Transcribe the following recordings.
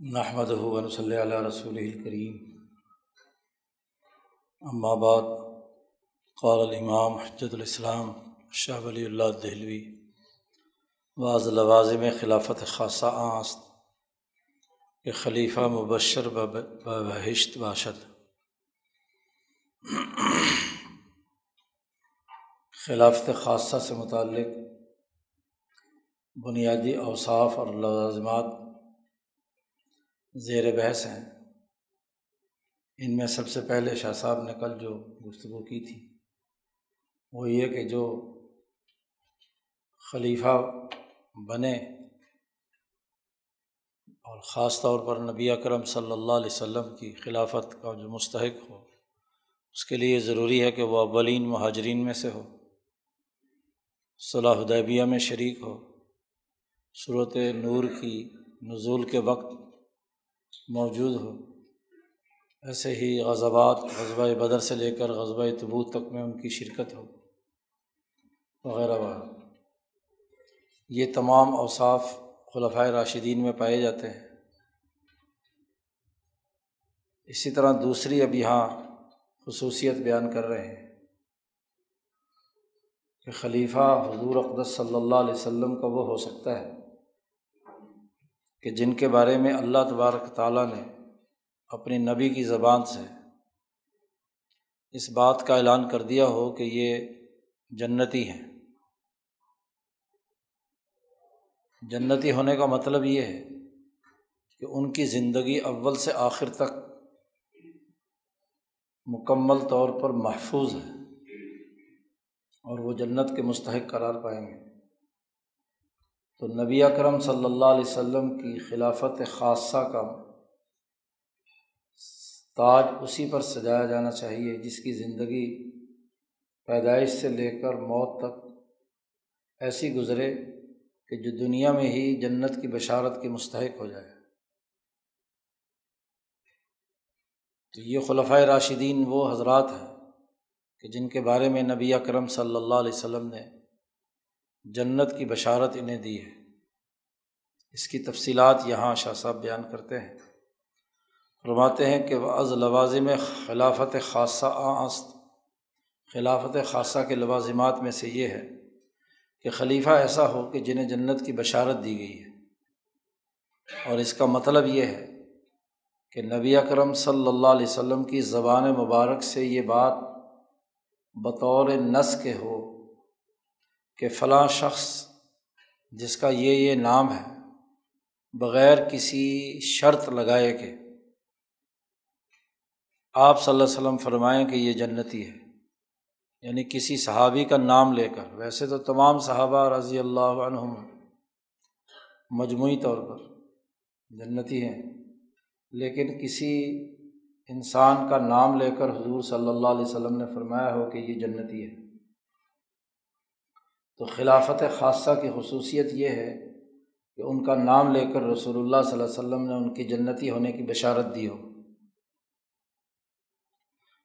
نحمد ہُون صلی اللہ علیہ رسول الکریم بعد، قال الامام حجت الاسلام شاہ ولی اللہ دہلوی بعض لوازم خلافت خاصہ آست کہ خلیفہ مبشر بہشت باشد۔ خلافت خاصہ سے متعلق بنیادی اوصاف اور لوازمات زیر بحث ہیں۔ ان میں سب سے پہلے شاہ صاحب نے کل جو گفتگو کی تھی، وہ یہ کہ جو خلیفہ بنے اور خاص طور پر نبی اکرم صلی اللہ علیہ وسلم کی خلافت کا جو مستحق ہو، اس کے لیے ضروری ہے کہ وہ اولین مہاجرین میں سے ہو۔ صلاح الدیبیہ میں شریک ہو۔ صورت نور کی نزول کے وقت موجود ہو۔ ایسے ہی غزبات غزبۂ بدر سے لے کر غزبۂ تبوت تک میں ان کی شرکت ہو۔ وغیرہ وغیرہ۔ یہ تمام اوصاف خلفۂ راشدین میں پائے جاتے ہیں۔ اسی طرح دوسری اب یہاں خصوصیت بیان کر رہے ہیں کہ خلیفہ حضور اقدس صلی اللہ علیہ وسلم کا وہ ہو سکتا ہے۔ کہ جن کے بارے میں اللہ تبارک تعالیٰ نے اپنی نبی کی زبان سے اس بات کا اعلان کر دیا ہو کہ یہ جنتی ہیں۔ جنتی ہونے کا مطلب یہ ہے کہ ان کی زندگی اول سے آخر تک مکمل طور پر محفوظ ہے اور وہ جنت کے مستحق قرار پائیں گے۔ تو نبی اکرم صلی اللہ علیہ وسلم کی خلافت خاصہ کا تاج اسی پر سجایا جانا چاہیے، جس کی زندگی پیدائش سے لے کر موت تک ایسی گزرے کہ جو دنیا میں ہی جنت کی بشارت کی مستحق ہو جائے۔ تو یہ خلفۂ راشدین وہ حضرات ہیں کہ جن کے بارے میں نبی اکرم صلی اللہ علیہ وسلم نے جنت کی بشارت انہیں دی ہے۔ اس کی تفصیلات یہاں شاہ صاحب بیان کرتے ہیں۔ فرماتے ہیں کہ بعض لوازم خلافت خاصہ آست۔ خلافت خاصہ کے لوازمات میں سے یہ ہے کہ خلیفہ ایسا ہو کہ جنہیں جنت کی بشارت دی گئی ہے۔ اور اس کا مطلب یہ ہے کہ نبی اکرم صلی اللہ علیہ وسلم کی زبان مبارک سے یہ بات بطور نس کے ہو کہ فلاں شخص جس کا یہ یہ نام ہے، بغیر کسی شرط لگائے کہ آپ صلی اللہ علیہ وسلم فرمائیں کہ یہ جنتی ہے۔ یعنی کسی صحابی کا نام لے کر۔ ویسے تو تمام صحابہ رضی اللہ عنہم مجموعی طور پر جنتی ہیں، لیکن کسی انسان کا نام لے کر حضور صلی اللہ علیہ وسلم نے فرمایا ہو کہ یہ جنتی ہے۔ تو خلافت خاصہ کی خصوصیت یہ ہے کہ ان کا نام لے کر رسول اللہ صلی اللہ علیہ وسلم نے ان کی جنتی ہونے کی بشارت دی ہو۔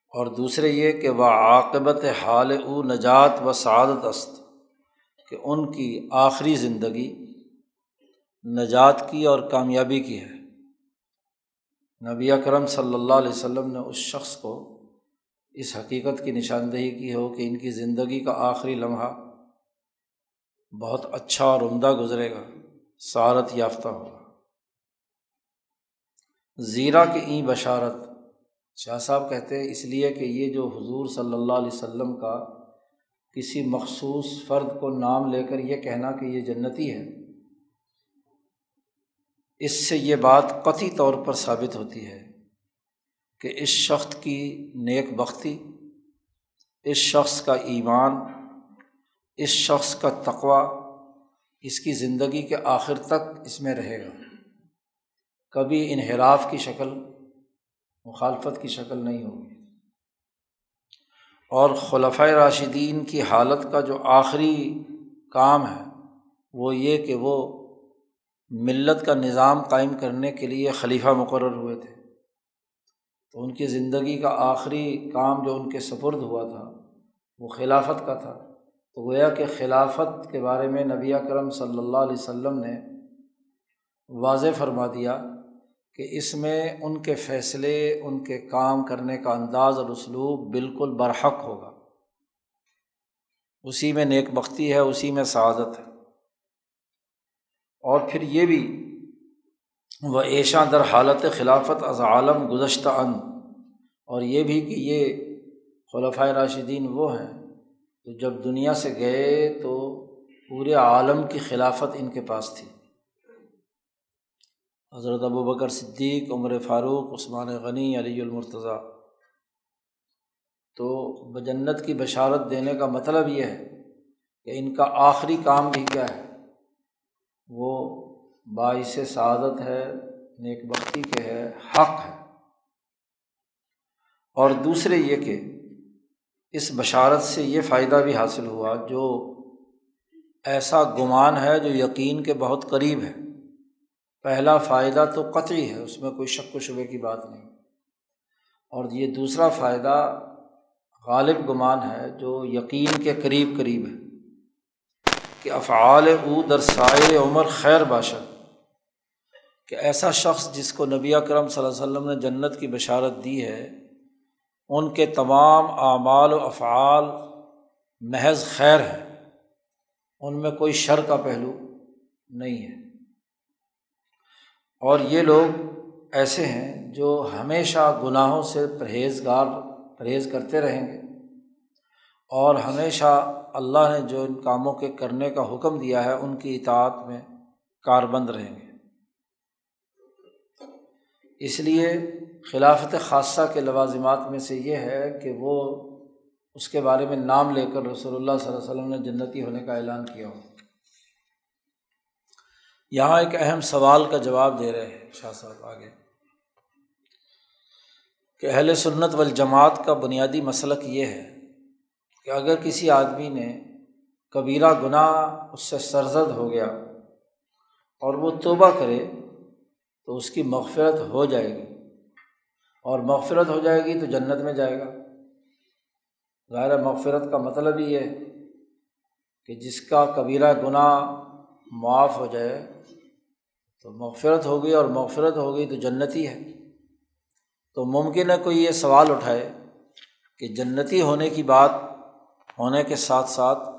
اور دوسرے یہ کہ وہ عاقبت حال او نجات و سعادت است، کہ ان کی آخری زندگی نجات کی اور کامیابی کی ہے۔ نبی اکرم صلی اللہ علیہ وسلم نے اس شخص کو اس حقیقت کی نشاندہی کی ہو کہ ان کی زندگی کا آخری لمحہ بہت اچھا اور عمدہ گزرے گا۔ سعارت یافتہ ہوگا۔ زیرہ کی این بشارت۔ شاہ صاحب کہتے ہیں، اس لیے کہ یہ جو حضور صلی اللہ علیہ وسلم کا کسی مخصوص فرد کو نام لے کر یہ کہنا کہ یہ جنتی ہے، اس سے یہ بات قطعی طور پر ثابت ہوتی ہے کہ اس شخص کی نیک بختی، اس شخص کا ایمان اس شخص کا تقوا اس کی زندگی کے آخر تک اس میں رہے گا۔ کبھی انحراف کی شکل، مخالفت کی شکل نہیں ہوگی۔ اور خلفۂ راشدین کی حالت کا جو آخری کام ہے، وہ یہ کہ وہ ملت کا نظام قائم کرنے کے لیے خلیفہ مقرر ہوئے تھے۔ تو ان کی زندگی کا آخری کام جو ان کے سپرد ہوا تھا، وہ خلافت کا تھا۔ تو گویا کہ خلافت کے بارے میں نبی کرم صلی اللہ علیہ و سلم نے واضح فرما دیا کہ اس میں ان کے فیصلے، ان کے کام کرنے کا انداز اور اسلوب بالکل برحق ہوگا۔ اسی میں نیک بختی ہے، اسی میں سعادت ہے۔ اور پھر یہ بھی، وہ ایشاں در حالت خلافت از عالم گزشتہ ان۔ اور یہ بھی کہ یہ خلفۂ راشدین وہ ہیں تو جب دنیا سے گئے تو پورے عالم کی خلافت ان کے پاس تھی۔ حضرت ابو بکر صدیق، عمر فاروق، عثمان غنی، علی المرتضیٰ۔ تو بجنت کی بشارت دینے کا مطلب یہ ہے کہ ان کا آخری کام بھی کیا ہے؟ وہ باعث سعادت ہے، نیک بختی کے ہے، حق ہے۔ اور دوسرے یہ کہ اس بشارت سے یہ فائدہ بھی حاصل ہوا جو ایسا گمان ہے جو یقین کے بہت قریب ہے۔ پہلا فائدہ تو قطعی ہے، اس میں کوئی شک و شبے کی بات نہیں۔ اور یہ دوسرا فائدہ غالب گمان ہے جو یقین کے قریب قریب ہے کہ افعال او در سائے عمر خیر باشد۔ کہ ایسا شخص جس کو نبی کرم صلی اللہ علیہ وسلم نے جنت کی بشارت دی ہے ان کے تمام اعمال و افعال محض خیر ہے ان میں کوئی شر کا پہلو نہیں ہے۔ اور یہ لوگ ایسے ہیں جو ہمیشہ گناہوں سے پرہیزگار، پرہیز کرتے رہیں گے۔ اور ہمیشہ اللہ نے جو ان کاموں کے کرنے کا حکم دیا ہے، ان کی اطاعت میں کاربند رہیں گے۔ اس لیے خلافت خاصہ کے لوازمات میں سے یہ ہے کہ وہ اس کے بارے میں نام لے کر رسول اللہ صلی اللہ علیہ وسلم نے جنتی ہونے کا اعلان کیا ہو۔ یہاں ایک اہم سوال کا جواب دے رہے ہیں شاہ صاحب آگے۔ کہ اہل سنت والجماعت کا بنیادی مسلک یہ ہے کہ اگر کسی آدمی نے کبیرہ گناہ اس سے سرزد ہو گیا اور وہ توبہ کرے تو اس کی مغفرت ہو جائے گی۔ اور مغفرت ہو جائے گی تو جنت میں جائے گا۔ ظاہر مغفرت کا مطلب ہی ہے کہ جس کا کبیرہ گناہ معاف ہو جائے تو مغفرت ہوگی اور مغفرت ہوگی تو جنتی ہے۔ تو ممکن ہے کوئی یہ سوال اٹھائے کہ جنتی ہونے کی بات ہونے کے ساتھ ساتھ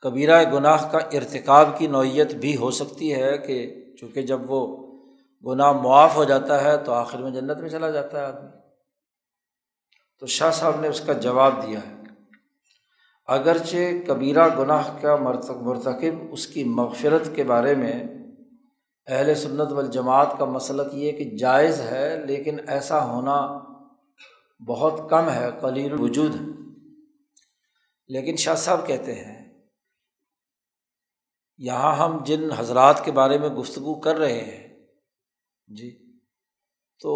کبیرہ گناہ کا ارتکاب کی نوعیت بھی ہو سکتی ہے کہ چونکہ جب وہ گناہ معاف ہو جاتا ہے تو آخر میں جنت میں چلا جاتا ہے آدمی۔ تو شاہ صاحب نے اس کا جواب دیا ہے۔ اگرچہ کبیرہ گناہ کا مرتکب اس کی مغفرت کے بارے میں اہل سنت والجماعت کا مسلک یہ کہ جائز ہے، لیکن ایسا ہونا بہت کم ہے، قلیل وجود ہے لیکن شاہ صاحب کہتے ہیں، یہاں ہم جن حضرات کے بارے میں گفتگو کر رہے ہیں جی۔ تو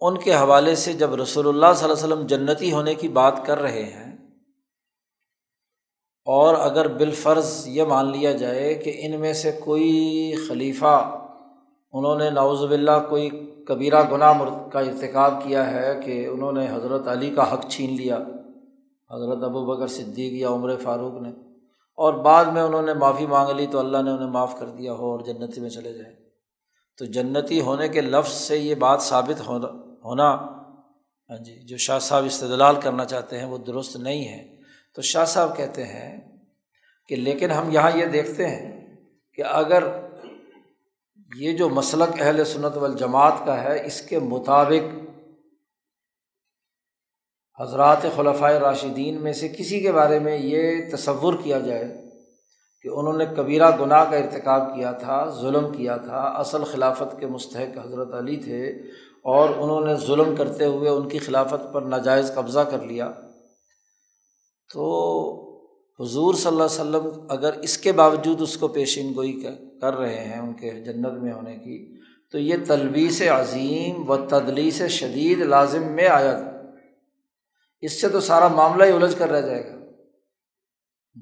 ان کے حوالے سے جب رسول اللہ صلی اللہ علیہ وسلم جنتی ہونے کی بات کر رہے ہیں، اور اگر بالفرض یہ مان لیا جائے کہ ان میں سے کوئی خلیفہ، انہوں نے نوز باللہ کوئی کبیرہ گناہ کا ارتکاب کیا ہے کہ انہوں نے حضرت علی کا حق چھین لیا، حضرت ابو بکر صدیق یا عمر فاروق نے، اور بعد میں انہوں نے معافی مانگ لی تو اللہ نے انہیں معاف کر دیا ہو اور جنتی میں چلے جائیں تو جنتی ہونے کے لفظ سے یہ بات ثابت ہونا ہاں جی جو شاہ صاحب استدلال کرنا چاہتے ہیں وہ درست نہیں ہے۔ تو شاہ صاحب کہتے ہیں کہ لیکن ہم یہاں یہ دیکھتے ہیں کہ اگر یہ جو مسلک اہل سنت والجماعت کا ہے، اس کے مطابق حضرات خلفۂ راشدین میں سے کسی کے بارے میں یہ تصور کیا جائے کہ انہوں نے کبیرہ گناہ کا ارتکاب کیا تھا، ظلم کیا تھا، اصل خلافت کے مستحق حضرت علی تھے اور انہوں نے ظلم کرتے ہوئے ان کی خلافت پر ناجائز قبضہ کر لیا۔ تو حضور صلی اللہ علیہ وسلم اگر اس کے باوجود اس کو پیشین گوئی کر رہے ہیں ان کے جنت میں ہونے کی، تو یہ تلبیس عظیم و تدلیس شدید لازم میں آیا۔ تھا اس سے تو سارا معاملہ ہی الجھ کر رہ جائے گا۔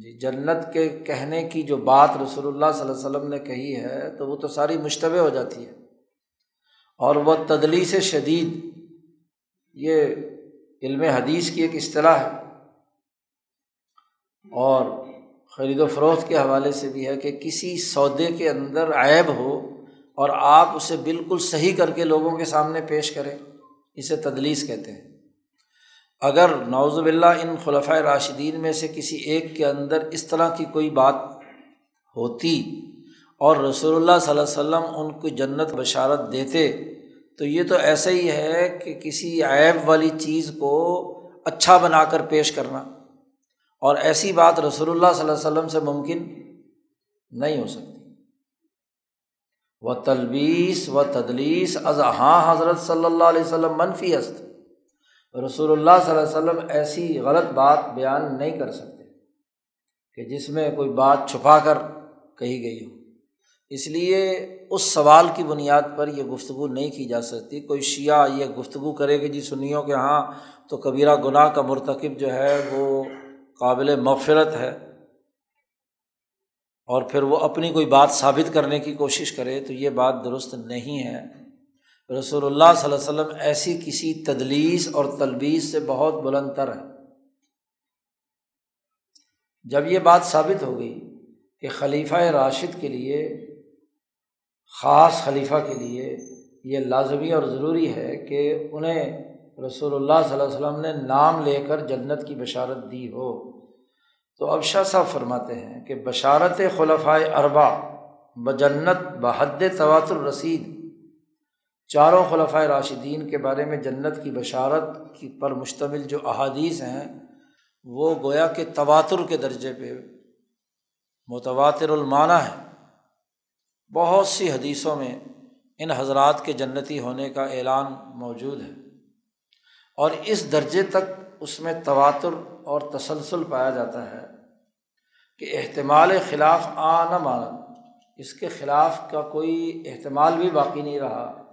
جی جنت کے کہنے کی جو بات رسول اللہ صلی اللہ علیہ وسلم نے کہی ہے، تو وہ تو ساری مشتبہ ہو جاتی ہے۔ اور وہ تدلیس شدید، یہ علم حدیث کی ایک اصطلاح ہے۔ اور خرید و فروخت کے حوالے سے بھی ہے کہ کسی سودے کے اندر عیب ہو اور آپ اسے بالکل صحیح کر کے لوگوں کے سامنے پیش کریں، اسے تدلیس کہتے ہیں۔ اگر نوز باللہ ان خلفۂ راشدین میں سے کسی ایک کے اندر اس طرح کی کوئی بات ہوتی اور رسول اللہ صلی اللہ علیہ وسلم ان کو جنت بشارت دیتے، تو یہ تو ایسا ہی ہے کہ کسی عیب والی چیز کو اچھا بنا کر پیش کرنا۔ اور ایسی بات رسول اللہ صلی اللہ علیہ وسلم سے ممکن نہیں ہو سکتی۔ وہ تلبیس و تدلیس از ہاں حضرت صلی اللہ علیہ وسلم منفی است رسول اللہ صلی اللہ علیہ وسلم ایسی غلط بات بیان نہیں کر سکتے کہ جس میں کوئی بات چھپا کر کہی گئی ہو۔ اس لیے اس سوال کی بنیاد پر یہ گفتگو نہیں کی جا سکتی۔ کوئی شیعہ یہ گفتگو کرے کہ جی سنیوں کے ہاں تو کبیرہ گناہ کا مرتکب جو ہے وہ قابل مغفرت ہے اور پھر وہ اپنی کوئی بات ثابت کرنے کی کوشش کرے تو یہ بات درست نہیں ہے۔ رسول اللہ صلی اللہ علیہ وسلم ایسی کسی تدلیس اور تلبیس سے بہت بلند تر ہے جب یہ بات ثابت ہو گئی کہ خلیفہ راشد کے لیے، خاص خلیفہ کے لیے یہ لازمی اور ضروری ہے کہ انہیں رسول اللہ صلی اللہ علیہ وسلم نے نام لے کر جنت کی بشارت دی ہو۔ تو اب شاہ صاحب فرماتے ہیں کہ بشارت خلفۂ اربا بجنت، بحد تواتر رسید چاروں خلفۂ راشدین کے بارے میں جنت کی بشارت کی پر مشتمل جو احادیث ہیں، وہ گویا کہ تواتر کے درجے پہ متواتر المعنی ہے بہت سی حدیثوں میں ان حضرات کے جنتی ہونے کا اعلان موجود ہے۔ اور اس درجے تک اس میں تواتر اور تسلسل پایا جاتا ہے کہ احتمال خلاف آ نہ مانا۔ اس کے خلاف کا کوئی احتمال بھی باقی نہیں رہا۔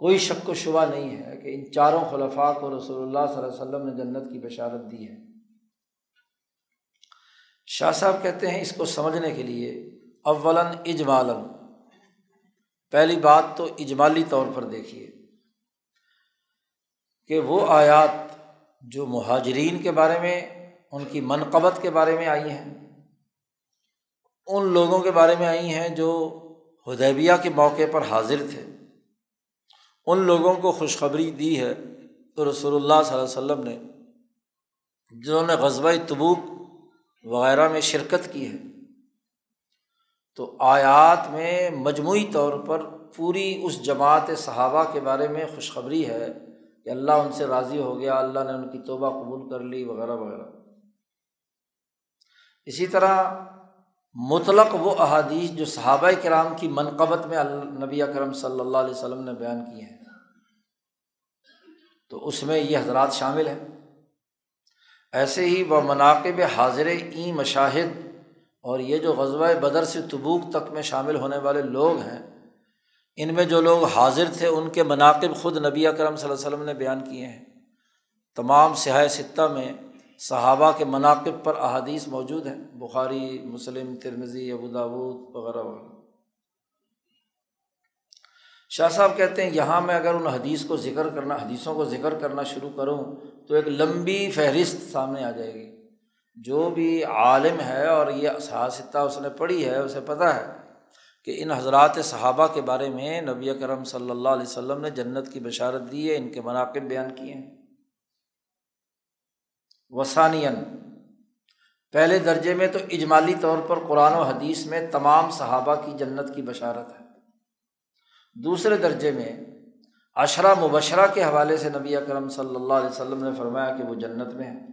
کوئی شک و شبہ نہیں ہے کہ ان چاروں خلفاء کو رسول اللہ صلی اللہ علیہ وسلم نے جنت کی بشارت دی ہے۔ شاہ صاحب کہتے ہیں اس کو سمجھنے کے لیے اولاً اجمالاً۔ پہلی بات تو اجمالی طور پر دیکھیے کہ وہ آیات جو مہاجرین کے بارے میں، ان کی منقبت کے بارے میں آئی ہیں، ان لوگوں کے بارے میں آئی ہیں جو ہدیبیہ کے موقع پر حاضر تھے۔ ان لوگوں کو خوشخبری دی ہے تو رسول اللہ صلی اللہ علیہ وسلم نے، جنہوں نے غزبۂ تبوک وغیرہ میں شرکت کی ہے، تو آیات میں مجموعی طور پر پوری اس جماعت صحابہ کے بارے میں خوشخبری ہے کہ اللہ ان سے راضی ہو گیا، اللہ نے ان کی توبہ قبول کر لی، وغیرہ وغیرہ۔ اسی طرح مطلق وہ احادیث جو صحابہ کرام کی منقبت میں نبی اکرم صلی اللہ علیہ وسلم نے بیان کی ہیں۔ تو اس میں یہ حضرات شامل ہیں۔ ایسے ہی وہ مناقب حاضر ای مشاہد اور یہ جو غزوہ بدر سے تبوک تک میں شامل ہونے والے لوگ ہیں، ان میں جو لوگ حاضر تھے، ان کے مناقب خود نبی اکرم صلی اللہ علیہ وسلم نے بیان کیے ہیں۔ تمام سیاح سطح میں صحابہ کے مناقب پر احادیث موجود ہیں، بخاری، مسلم ترمزی ابوداود وغیرہ وغیرہ۔ شاہ صاحب کہتے ہیں، یہاں میں اگر ان حدیث کو ذکر کرنا، حدیثوں کو ذکر کرنا شروع کروں، تو ایک لمبی فہرست سامنے آ جائے گی۔ جو بھی عالم ہے اور یہ سیاستہ اس نے پڑھی ہے، اسے پتہ ہے کہ ان حضرات صحابہ کے بارے میں نبی کرم صلی اللہ علیہ وسلم نے جنت کی بشارت دی ہے، ان کے مناقب بیان کیے ہیں۔ وسانین پہلے درجے میں تو اجمالی طور پر قرآن و حدیث میں تمام صحابہ کی جنت کی بشارت ہے۔ دوسرے درجے میں اشرا مبشرہ کے حوالے سے نبی اکرم صلی اللہ علیہ وسلم نے فرمایا کہ وہ جنت میں ہے۔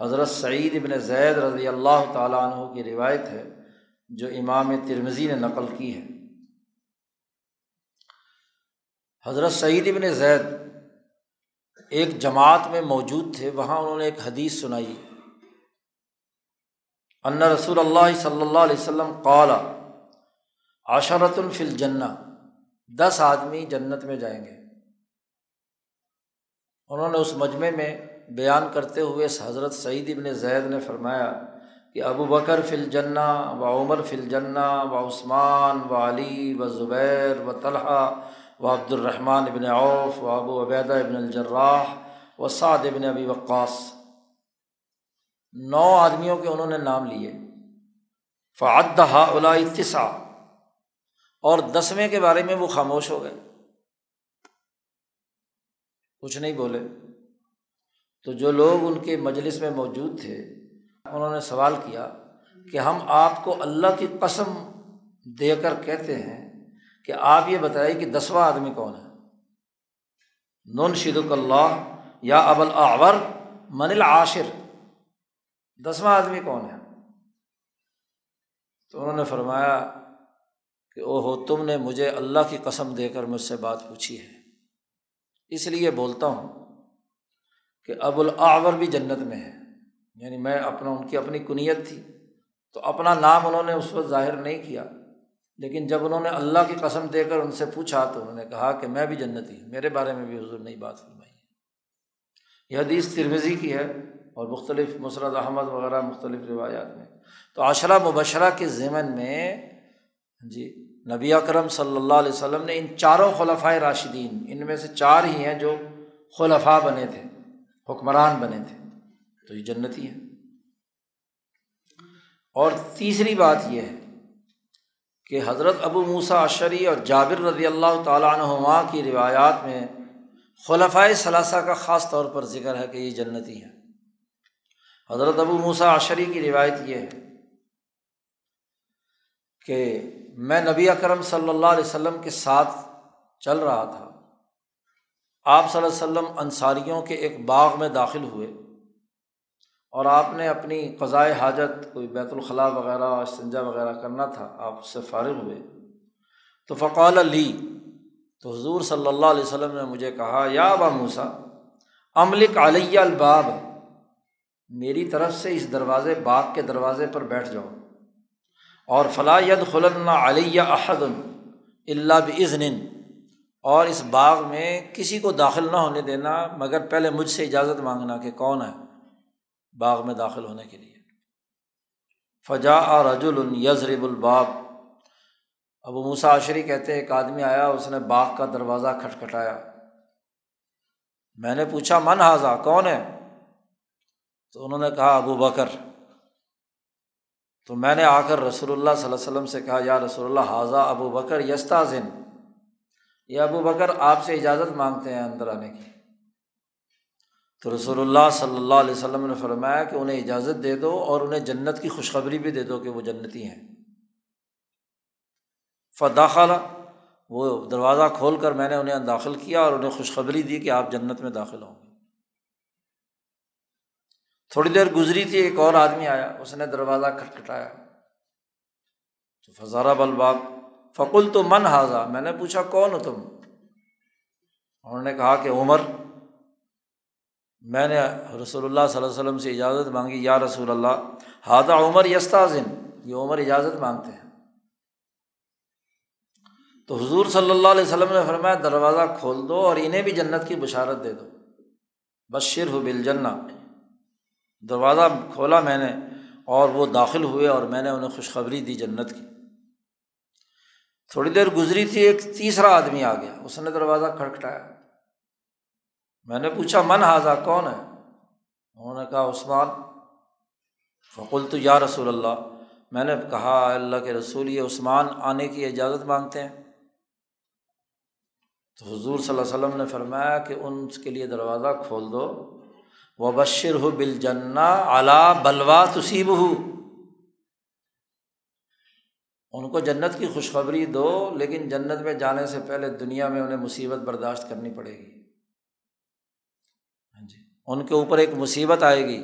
حضرت سعید ابن زید رضی اللہ تعالیٰ عنہ کی روایت ہے، جو امام ترمزی نے نقل کی ہے۔ حضرت سعید ابن زید ایک جماعت میں موجود تھے، وہاں انہوں نے ایک حدیث سنائی۔ ان رسول اللہ صلی اللہ علیہ وسلم قالا عشرت الفل جنّ دس آدمی جنت میں جائیں گے۔ انہوں نے اس مجمعے میں بیان کرتے ہوئے حضرت سعید ابن زید نے فرمایا کہ ابو بکر فل جنا و عمر فل جنا و عثمان و علی و زبیر و طلحہ و عبد الرحمٰن ابن اوف و ابو عبیدہ ابن الجراح و سعد ابن ابی وقاص۔ نو آدمیوں کے انہوں نے نام لیے۔ فعدہ الائی تسا اور دسویں کے بارے میں وہ خاموش ہو گئے۔ کچھ نہیں بولے۔ تو جو لوگ ان کے مجلس میں موجود تھے، انہوں نے سوال کیا کہ ہم آپ کو اللہ کی قسم دے کر کہتے ہیں کہ آپ یہ بتائیے کہ دسواں آدمی کون ہے؟ نون شدک اللہ یا ابل آور من العاشر۔ دسواں آدمی کون ہے؟ تو انہوں نے فرمایا کہ او ہو تم نے مجھے اللہ کی قسم دے کر مجھ سے بات پوچھی ہے۔ اس لیے بولتا ہوں کہ ابو الآور بھی جنت میں ہے۔ یعنی میں اپنا، ان کی اپنی کنیت تھی۔ تو اپنا نام انہوں نے اس وقت ظاہر نہیں کیا۔ لیکن جب انہوں نے اللہ کی قسم دے کر ان سے پوچھا تو انہوں نے کہا کہ میں بھی جنتی ہوں، میرے بارے میں بھی حضور نئی بات فرمائی یہ حدیث ترمزی کی ہے اور مختلف مسرت احمد وغیرہ مختلف روایات میں۔ تو عشرہ مبشرہ کے ضمن میں ہاں جی نبی اکرم صلی اللہ علیہ وسلم نے ان چاروں خلفۂ راشدین، ان میں سے چار ہی ہیں جو خلفاء بنے تھے، حکمران بنے تھے۔ تو یہ جنتی ہے اور تیسری بات یہ ہے کہ حضرت ابو موسا اشری اور جابر رضی اللہ تعالیٰ عنہما کی روایات میں خلفۂ ثلاثہ کا خاص طور پر ذکر ہے کہ یہ جنتی ہے حضرت ابو موسا عشری کی روایت یہ ہے کہ میں نبی اکرم صلی اللہ علیہ وسلم کے ساتھ چل رہا تھا۔ آپ صلی اللہ علیہ وسلم انصاریوں کے ایک باغ میں داخل ہوئے۔ اور آپ نے اپنی قضائے حاجت، کوئی بیت الخلاء وغیرہ، استنجا وغیرہ کرنا تھا، آپ اس سے فارغ ہوئے۔ تو فقال علی تو حضور صلی اللہ علیہ وسلم نے مجھے کہا، یا با موسا املک علیہ الباب، میری طرف سے اس دروازے، باغ کے دروازے پر بیٹھ جاؤ۔ اور فلاحت خلن علیہ احد اللہ بزن اور اس باغ میں کسی کو داخل نہ ہونے دینا، مگر پہلے مجھ سے اجازت مانگنا کہ کون ہے۔ باغ میں داخل ہونے کے لیے۔ فجا رج یزرب الباب۔ ابو موسا عشری کہتے ایک آدمی آیا، اس نے باغ کا دروازہ کھٹکھٹایا۔ میں نے پوچھا، من حاضہ کون ہے؟ تو انہوں نے کہا، ابو بکر۔ تو میں نے آ کر رسول اللہ صلی اللہ علیہ وسلم سے کہا، یا رسول اللہ حاضہ ابو بکر یستا ذن یہ ابو بکر آپ سے اجازت مانگتے ہیں اندر آنے کی۔ تو رسول اللہ صلی اللہ علیہ وسلم نے فرمایا کہ انہیں اجازت دے دو اور انہیں جنت کی خوشخبری بھی دے دو کہ وہ جنتی ہیں۔ فداخلہ وہ دروازہ کھول کر میں نے انہیں داخل کیا اور انہیں خوشخبری دی کہ آپ جنت میں داخل ہوں گے۔ تھوڑی دیر گزری تھی، ایک اور آدمی آیا، اس نے دروازہ کھٹکھٹایا۔ تو فضارہ بلباب فقل تو من حاضہ میں نے پوچھا، کون ہو تم؟ انہوں نے کہا کہ عمر۔ میں نے رسول اللہ صلی اللہ علیہ وسلم سے اجازت مانگی، یا رسول اللہ ہادہ عمر یستاذن، یہ عمر اجازت مانگتے ہیں۔ تو حضور صلی اللہ علیہ وسلم نے فرمایا، دروازہ کھول دو اور انہیں بھی جنت کی بشارت دے دو۔ بشر ہو بل دروازہ کھولا میں نے اور وہ داخل ہوئے اور میں نے انہیں خوشخبری دی جنت کی۔ تھوڑی دیر گزری تھی، ایک تیسرا آدمی آ گیا، اس نے دروازہ کھڑکھٹایا میں نے پوچھا، من حاضہ کون ہے؟ انہوں نے کہا، عثمان۔ فقول تو یا رسول اللہ، میں نے کہا، اللہ کے رسول، یہ عثمان آنے کی اجازت مانگتے ہیں۔ تو حضور صلی اللہ علیہ وسلم نے فرمایا کہ ان کے لیے دروازہ کھول دو۔ وبشر ہو بل جنا اعلیٰ بلوا تصیب ہو ان کو جنت کی خوشخبری دو، لیکن جنت میں جانے سے پہلے دنیا میں انہیں مصیبت برداشت کرنی پڑے گی۔ ان کے اوپر ایک مصیبت آئے گی،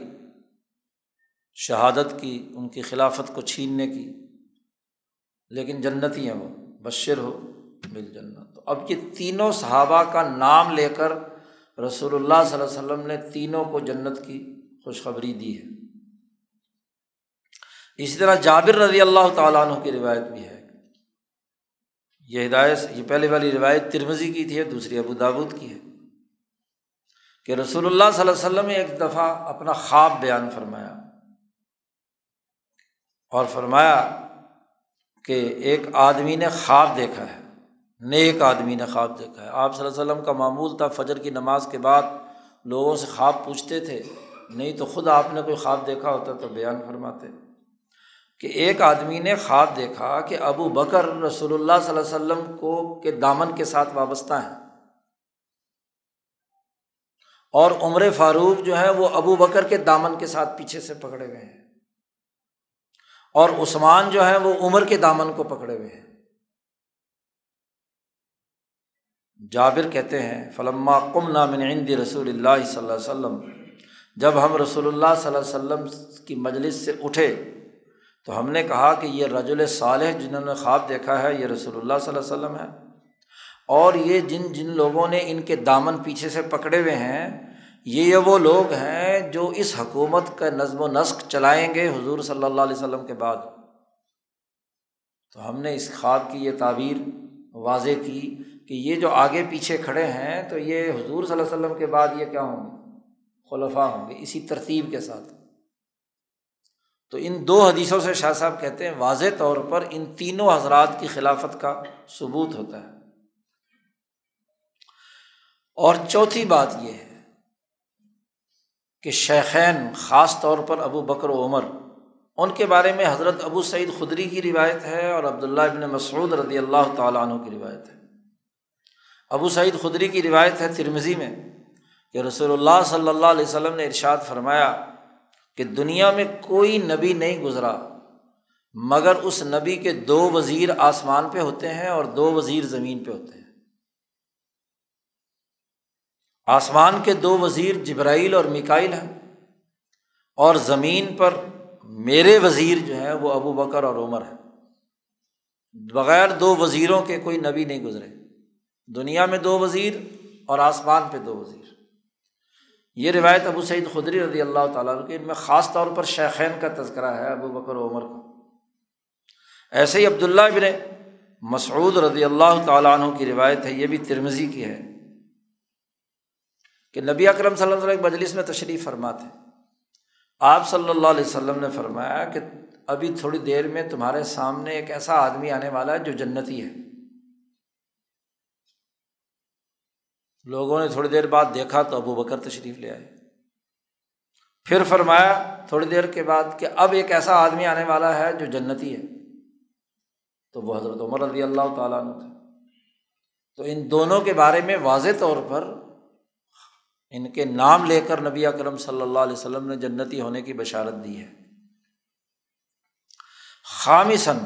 شہادت کی، ان کی خلافت کو چھیننے کی۔ لیکن جنت ہی ہیں وہ، بشر ہو بل جنت۔ تو اب یہ تینوں صحابہ کا نام لے کر رسول اللہ صلی اللہ علیہ وسلم نے تینوں کو جنت کی خوشخبری دی ہے۔ اسی طرح جابر رضی اللہ تعالیٰ عنہ کی روایت بھی ہے۔ یہ ہدایت، یہ پہلے والی روایت ترمزی کی تھی، دوسری ابو دابود کی ہے۔ کہ رسول اللہ صلی اللہ علیہ وسلم نے ایک دفعہ اپنا خواب بیان فرمایا اور فرمایا کہ ایک آدمی نے خواب دیکھا ہے، نیک آدمی نے خواب دیکھا ہے۔ آپ صلی اللہ علیہ وسلم کا معمول تھا فجر کی نماز کے بعد لوگوں سے خواب پوچھتے تھے، نہیں تو خود آپ نے کوئی خواب دیکھا ہوتا تو بیان فرماتے۔ کہ ایک آدمی نے خواب دیکھا کہ ابو بکر رسول اللہ صلی اللہ علیہ وسلم کو کے دامن کے ساتھ وابستہ ہیں۔ اور عمر فاروق جو ہے وہ ابو بکر کے دامن کے ساتھ پیچھے سے پکڑے ہوئے ہیں۔ اور عثمان جو ہے وہ عمر کے دامن کو پکڑے ہوئے ہیں۔ جابر کہتے ہیں، فلما کم نامن عند رسول اللہ صلی اللہ علیہ وسلم، جب ہم رسول اللہ صلی اللہ علیہ وسلم کی مجلس سے اٹھے، تو ہم نے کہا کہ یہ رج صالح جنہوں نے خواب دیکھا ہے، یہ رسول اللہ صلی اللہ علیہ وسلم ہے۔ اور یہ جن جن لوگوں نے ان کے دامن پیچھے سے پکڑے ہوئے ہیں، یہ وہ لوگ ہیں جو اس حکومت کا نظم و نسق چلائیں گے حضور صلی اللہ علیہ وسلم کے بعد۔ تو ہم نے اس خواب کی یہ تعبیر واضح کی کہ یہ جو آگے پیچھے کھڑے ہیں، تو یہ حضور صلی اللہ علیہ وسلم کے بعد یہ کیا ہوں گے؟ خلفہ ہوں گے، اسی ترتیب کے ساتھ۔ تو ان دو حدیثوں سے شاہ صاحب کہتے ہیں، واضح طور پر ان تینوں حضرات کی خلافت کا ثبوت ہوتا ہے۔ اور چوتھی بات یہ ہے کہ شیخین خاص طور پر ابو بکر و عمر، ان کے بارے میں حضرت ابو سعید خدری کی روایت ہے اور عبداللہ ابن مسعود رضی اللہ تعالیٰ عنہ کی روایت ہے۔ ابو سعید خدری کی روایت ہے ترمزی میں کہ رسول اللہ صلی اللہ علیہ وسلم نے ارشاد فرمایا کہ دنیا میں کوئی نبی نہیں گزرا، مگر اس نبی کے دو وزیر آسمان پہ ہوتے ہیں اور دو وزیر زمین پہ ہوتے ہیں۔ آسمان کے دو وزیر جبرائیل اور مکائل ہیں اور زمین پر میرے وزیر جو ہیں وہ ابو بکر اور عمر ہیں۔ بغیر دو وزیروں کے کوئی نبی نہیں گزرے۔ دنیا میں دو وزیر اور آسمان پہ دو وزیر۔ یہ روایت ابو سعید خدری رضی اللہ تعالیٰ کی، ان میں خاص طور پر شیخین کا تذکرہ ہے ابو بکر و عمر کا۔ ایسے ہی عبداللہ ابن مسعود رضی اللہ تعالیٰ عنہ کی روایت ہے، یہ بھی ترمزی کی ہے۔ کہ نبی اکرم صلی اللہ علیہ مجلس میں تشریف فرماتے آپ صلی اللہ علیہ وسلم نے فرمایا کہ ابھی تھوڑی دیر میں تمہارے سامنے ایک ایسا آدمی آنے والا ہے جو جنتی ہے۔ لوگوں نے تھوڑی دیر بعد دیکھا تو ابو بکر تشریف لے آئے۔ پھر فرمایا تھوڑی دیر کے بعد کہ اب ایک ایسا آدمی آنے والا ہے جو جنتی ہے۔ تو وہ حضرت عمر رضی اللہ تعالیٰ عنہ تھے۔ تو ان دونوں کے بارے میں واضح طور پر ان کے نام لے کر نبی اکرم صلی اللہ علیہ وسلم نے جنتی ہونے کی بشارت دی ہے۔ خامسن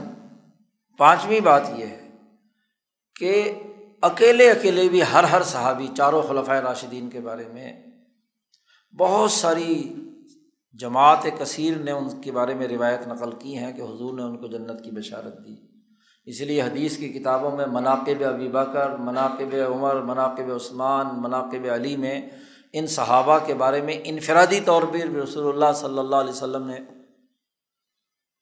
پانچویں بات یہ ہے کہ اکیلے اکیلے بھی ہر ہر صحابی، چاروں خلفۂ راشدین کے بارے میں بہت ساری جماعت کثیر نے ان کے بارے میں روایت نقل کی ہیں کہ حضور نے ان کو جنت کی بشارت دی۔ اس لیے حدیث کی کتابوں میں مناقب ابی بکر، مناقب عمر، مناقب عثمان، مناقب علی میں ان صحابہ کے بارے میں انفرادی طور پر رسول اللہ صلی اللہ علیہ وسلم نے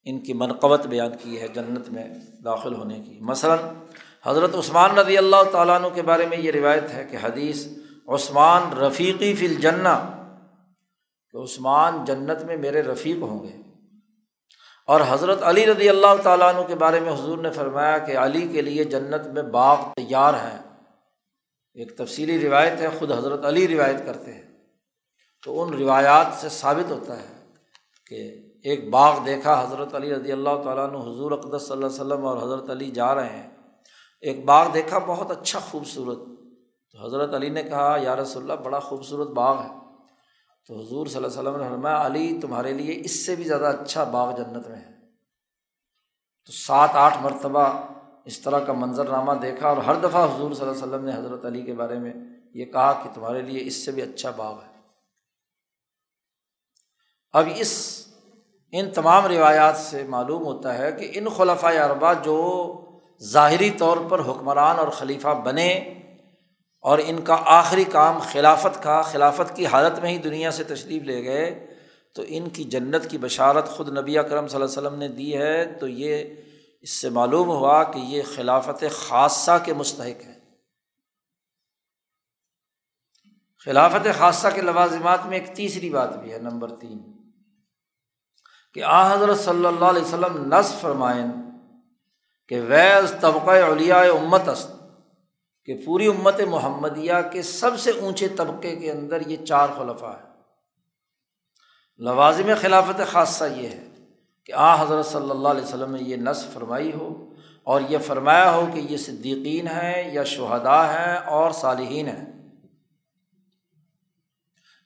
ان کی منقبت بیان کی ہے جنت میں داخل ہونے کی۔ مثلاً حضرت عثمان رضی اللہ تعالیٰ عنہ کے بارے میں یہ روایت ہے کہ حدیث عثمان رفیقی فی الجنہ، کہ عثمان جنت میں میرے رفیق ہوں گے۔ اور حضرت علی رضی اللہ تعالیٰ عنہ کے بارے میں حضور نے فرمایا کہ علی کے لیے جنت میں باغ تیار ہیں۔ ایک تفصیلی روایت ہے، خود حضرت علی روایت کرتے ہیں۔ تو ان روایات سے ثابت ہوتا ہے کہ ایک باغ دیکھا، حضرت علی رضی اللہ تعالیٰ عنہ، حضور اقدس صلی اللہ علیہ وسلم اور حضرت علی جا رہے ہیں۔ ایک باغ دیکھا، بہت اچھا خوبصورت۔ تو حضرت علی نے کہا، یا رسول اللہ، بڑا خوبصورت باغ ہے۔ تو حضور صلی اللہ علیہ وسلم نے فرمایا، علی، تمہارے لیے اس سے بھی زیادہ اچھا باغ جنت میں ہے۔ تو سات، آٹھ مرتبہ اس طرح کا منظر نامہ دیکھا اور ہر دفعہ حضور صلی اللہ علیہ وسلم نے حضرت علی کے بارے میں یہ کہا کہ تمہارے لیے اس سے بھی اچھا باغ ہے۔ اب اس، ان تمام روایات سے معلوم ہوتا ہے کہ ان خلفۂ اربا جو ظاہری طور پر حکمران اور خلیفہ بنے اور ان کا آخری کام خلافت کا، خلافت کی حالت میں ہی دنیا سے تشریف لے گئے، تو ان کی جنت کی بشارت خود نبی اکرم صلی اللہ علیہ وسلم نے دی ہے، تو یہ اس سے معلوم ہوا کہ یہ خلافت خاصہ کے مستحق ہے خلافت خاصہ کے لوازمات میں ایک تیسری بات بھی ہے، نمبر تین، کہ آ حضرت صلی اللہ علیہ وسلم نصف فرمائن کہ ویز طبقۂ اولیاء امت است، کہ پوری امت محمدیہ کے سب سے اونچے طبقے کے اندر یہ چار خلفہ ہے لوازم خلافت خاصہ یہ ہے کہ آ حضرت صلی اللہ علیہ وسلم نے یہ نصب فرمائی ہو اور یہ فرمایا ہو کہ یہ صدیقین ہیں یا شہداء ہیں اور صالحین ہیں۔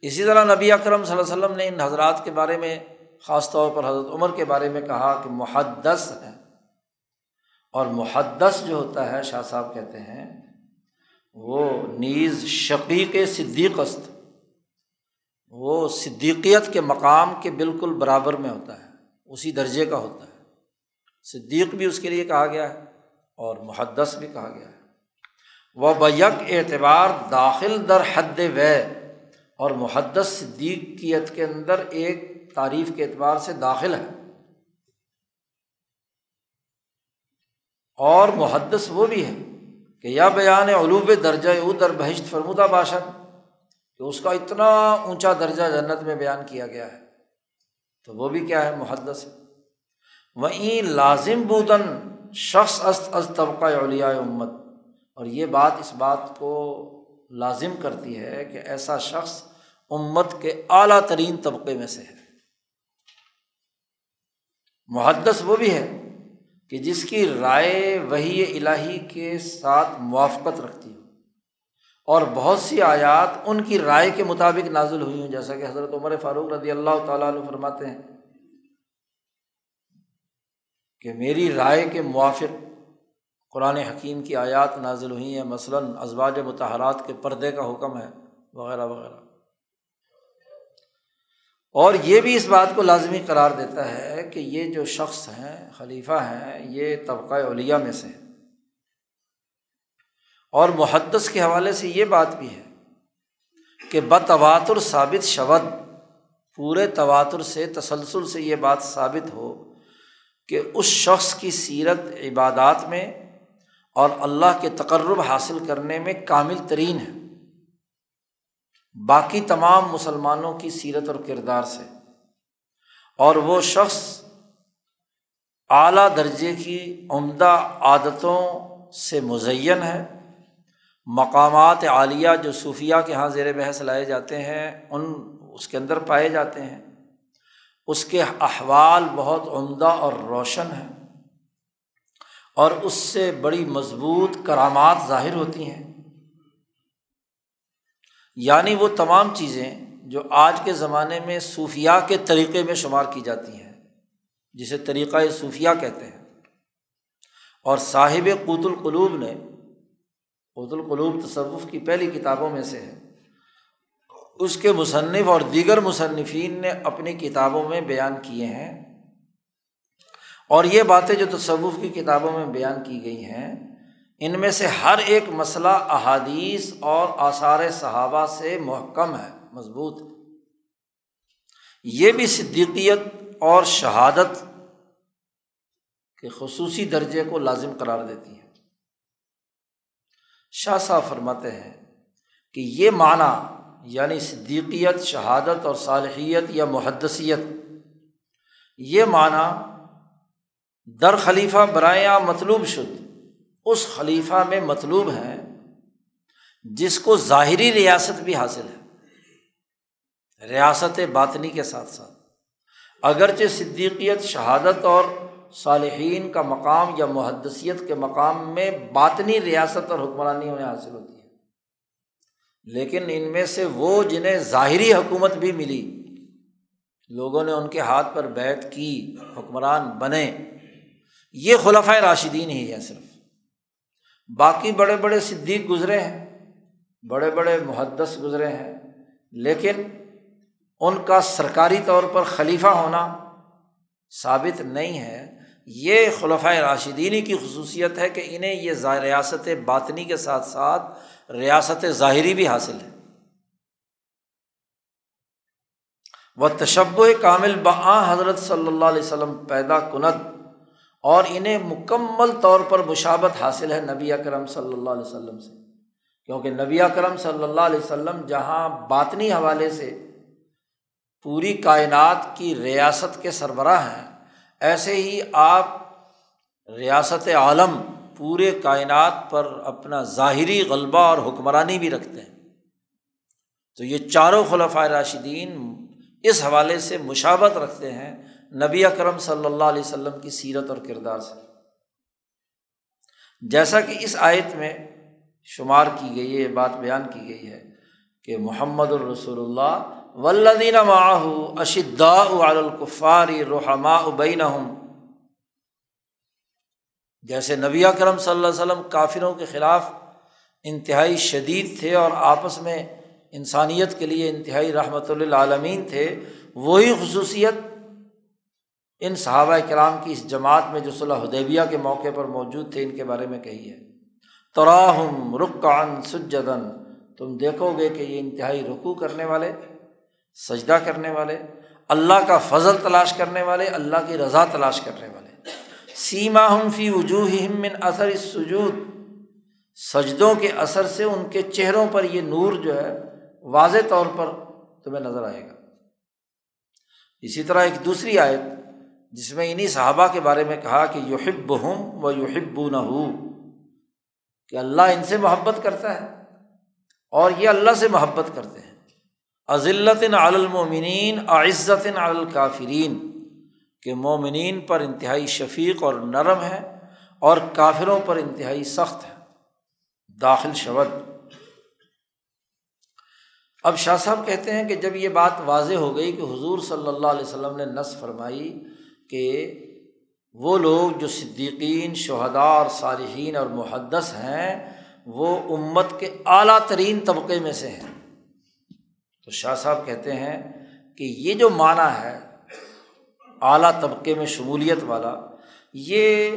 اسی طرح نبی اکرم صلی اللہ علیہ وسلم نے ان حضرات کے بارے میں، خاص طور پر حضرت عمر کے بارے میں کہا کہ محدث ہے اور محدث جو ہوتا ہے، شاہ صاحب کہتے ہیں، وہ نیز شقیق صدیق است وہ صدیقیت کے مقام کے بالکل برابر میں ہوتا ہے۔ اسی درجے کا ہوتا ہے۔ صدیق بھی اس کے لیے کہا گیا ہے اور محدث بھی کہا گیا ہے۔ وہ بیک اعتبار داخل در حد وے اور محدث صدیقیت کے اندر ایک تعریف کے اعتبار سے داخل ہے۔ اور محدث وہ بھی ہے کہ یا بیان علوب درجہ او در بہشت فرمودہ باشد کہ اس کا اتنا اونچا درجہ جنت میں بیان کیا گیا ہے۔ تو وہ بھی کیا ہے؟ محدث۔ وہیں لازم بودن شخص است از طبقہ اولیاء امت۔ اور یہ بات اس بات کو لازم کرتی ہے کہ ایسا شخص امت کے اعلیٰ ترین طبقے میں سے ہے۔ محدث وہ بھی ہے کہ جس کی رائے وہی الہی کے ساتھ موافقت رکھتی ہو۔ اور بہت سی آیات ان کی رائے کے مطابق نازل ہوئی ہوں جیسا کہ حضرت عمر فاروق رضی اللہ تعالیٰ عنہ فرماتے ہیں کہ میری رائے کے موافق قرآن حکیم کی آیات نازل ہوئی ہیں، مثلاً ازواج متحرات کے پردے کا حکم ہے، وغیرہ وغیرہ۔ اور یہ بھی اس بات کو لازمی قرار دیتا ہے کہ یہ جو شخص ہیں، خلیفہ ہیں، یہ طبقۂ اولیاء میں سے اور محدث کے حوالے سے یہ بات بھی ہے کہ بتواتر ثابت شود، پورے تواتر سے، تسلسل سے یہ بات ثابت ہو کہ اس شخص کی سیرت عبادات میں اور اللہ کے تقرب حاصل کرنے میں کامل ترین ہے۔ باقی تمام مسلمانوں کی سیرت اور کردار سے۔ اور وہ شخص اعلیٰ درجے کی عمدہ عادتوں سے مزین ہے۔ مقامات عالیہ جو صوفیہ کے یہاں زیر بحث لائے جاتے ہیں، ان اس کے اندر پائے جاتے ہیں۔ اس کے احوال بہت عمدہ اور روشن ہیں۔ اور اس سے بڑی مضبوط کرامات ظاہر ہوتی ہیں۔ یعنی وہ تمام چیزیں جو آج کے زمانے میں صوفیہ کے طریقے میں شمار کی جاتی ہیں، جسے طریقۂ صوفیہ کہتے ہیں۔ اور صاحب قوت القلوب نے قوت القلوب تصوف کی پہلی کتابوں میں سے ہے۔ اس کے مصنف اور دیگر مصنفین نے اپنی کتابوں میں بیان کیے ہیں۔ اور یہ باتیں جو تصوف کی کتابوں میں بیان کی گئی ہیں، ان میں سے ہر ایک مسئلہ احادیث اور آثار صحابہ سے محکم ہے، مضبوط۔ یہ بھی صدیقیت اور شہادت کے خصوصی درجے کو لازم قرار دیتی ہے شاہ صاحب فرماتے ہیں کہ یہ معنی یعنی صدیقیت، شہادت اور صالحیت یا محدثیت، یہ معنی در خلیفہ برائے مطلوب شد۔ اس خلیفہ میں مطلوب ہے جس کو ظاہری ریاست بھی حاصل ہے، ریاست باطنی کے ساتھ ساتھ۔ اگرچہ صدیقیت، شہادت اور صالحین کا مقام یا محدثیت کے مقام میں باطنی ریاست اور حکمرانی انہیں حاصل ہوتی ہے۔ لیکن ان میں سے وہ جنہیں ظاہری حکومت بھی ملی، لوگوں نے ان کے ہاتھ پر بیت کی، حکمران بنے۔ یہ خلفۂ راشدین ہی ہے صرف۔ باقی بڑے بڑے صدیق گزرے ہیں، بڑے بڑے محدث گزرے ہیں۔ لیکن ان کا سرکاری طور پر خلیفہ ہونا ثابت نہیں ہے۔ یہ خلفۂ راشدینی کی خصوصیت ہے کہ انہیں یہ ریاست باطنی کے ساتھ ساتھ ریاست ظاہری بھی حاصل ہے۔ وہ تشب کامل بآ حضرت صلی اللہ علیہ وسلم پیدا کنت اور انہیں مکمل طور پر مشابت حاصل ہے نبی اکرم صلی اللہ علیہ وسلم سے۔ کیونکہ نبی اکرم صلی اللہ علیہ وسلم جہاں باطنی حوالے سے پوری کائنات کی ریاست کے سربراہ ہیں ایسے ہی آپ ریاست عالم پورے کائنات پر اپنا ظاہری غلبہ اور حکمرانی بھی رکھتے ہیں۔ تو یہ چاروں خلفۂ راشدین اس حوالے سے مشابت رکھتے ہیں نبی اکرم صلی اللہ علیہ وسلم کی سیرت اور کردار سے۔ جیسا کہ اس آیت میں شمار کی گئی ہے، یہ بات بیان کی گئی ہے کہ محمد الرسول اللہ ولدین معاہ اشدا القفاری رحما ابین جیسے نبی کرم صلی اللہ علیہ وسلم کافروں کے خلاف انتہائی شدید تھے اور آپس میں انسانیت کے لیے انتہائی رحمۃ للعالمین تھے، وہی خصوصیت ان صحابہ کرام کی اس جماعت میں جو صلی حدیبیہ کے موقع پر موجود تھے، ان کے بارے میں کہی ہے۔ تراہم رکان سجدن تم دیکھو گے کہ یہ انتہائی رکو کرنے والے سجدہ کرنے والے، اللہ کا فضل تلاش کرنے والے، اللہ کی رضا تلاش کرنے والے۔ سیما ہم فی وجوہ من اثر سجود سجدوں کے اثر سے ان کے چہروں پر یہ نور جو ہے، واضح طور پر تمہیں نظر آئے گا۔ اسی طرح ایک دوسری آیت، جس میں انہیں صحابہ کے بارے میں کہا کہ یحب ہوں و یحب نہ ہو کہ اللہ ان سے محبت کرتا ہے اور یہ اللہ سے محبت کرتے ہیں۔ عزلت المومنین عزت الکافرین، کہ مومنین پر انتہائی شفیق اور نرم ہے اور کافروں پر انتہائی سخت ہے، داخل شبد اب شاہ صاحب کہتے ہیں کہ جب یہ بات واضح ہو گئی کہ حضور صلی اللہ علیہ وسلم نے نس فرمائی کہ وہ لوگ جو صدیقین شہدا اور صالحین اور محدث ہیں، وہ امت کے اعلیٰ ترین طبقے میں سے ہیں۔ تو شاہ صاحب کہتے ہیں کہ یہ جو معنی ہے، اعلیٰ طبقے میں شمولیت والا، یہ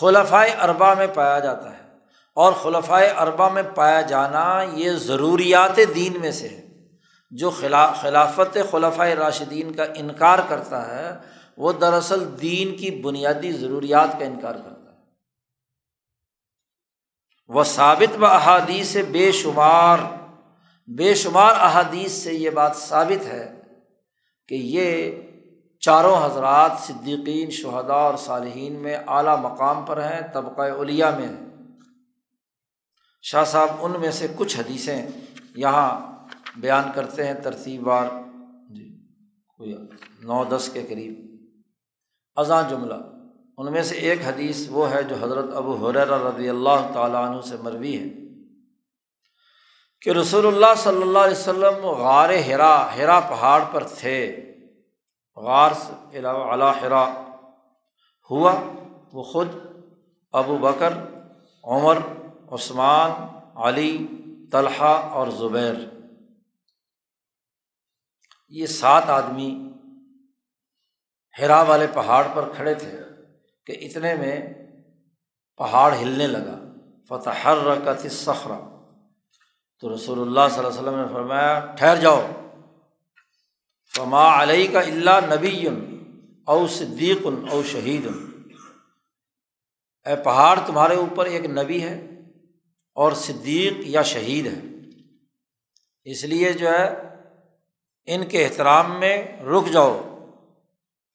خلفۂ اربا میں پایا جاتا ہے۔ اور خلفۂ اربا میں پایا جانا یہ ضروریات دین میں سے ہے۔ جو خلا، خلافت خلفۂ راشدین کا انکار کرتا ہے، وہ دراصل دین کی بنیادی ضروریات کا انکار کرتا ہے۔ وہ ثابت و احادیث سے بے شمار بے شمار احادیث سے یہ بات ثابت ہے کہ یہ چاروں حضرات صدیقین شہدا اور صالحین میں اعلیٰ مقام پر ہیں طبقۂ اولیا میں ہیں۔ شاہ صاحب، ان میں سے کچھ حدیثیں یہاں بیان کرتے ہیں، ترتیب وار جی کوئی نو دس کے قریب۔ ازاں جملہ، ان میں سے ایک حدیث وہ ہے جو حضرت ابو حریر رضی اللہ تعالیٰ عنہ سے مروی ہے۔ کہ رسول اللہ صلی اللہ علیہ وسلم غار ہرا ہرا پہاڑ پر تھے۔ غار سے علا ہرا ہوا۔ وہ خود ابو بکر، عمر، عثمان، علی، طلحہ اور زبیر۔ یہ سات آدمی ہرا والے پہاڑ پر کھڑے تھے کہ اتنے میں پہاڑ ہلنے لگا۔ فتح ہر رکت سخرا تو رسول اللہ صلی اللہ علیہ وسلم نے فرمایا، ٹھہر جاؤ۔ فما علیہ کا اللہ نبی او صدیق او شہید۔ اے پہاڑ، تمہارے اوپر ایک نبی ہے اور صدیق یا شہید ہے۔ اس لیے جو ہے، ان کے احترام میں رک جاؤ۔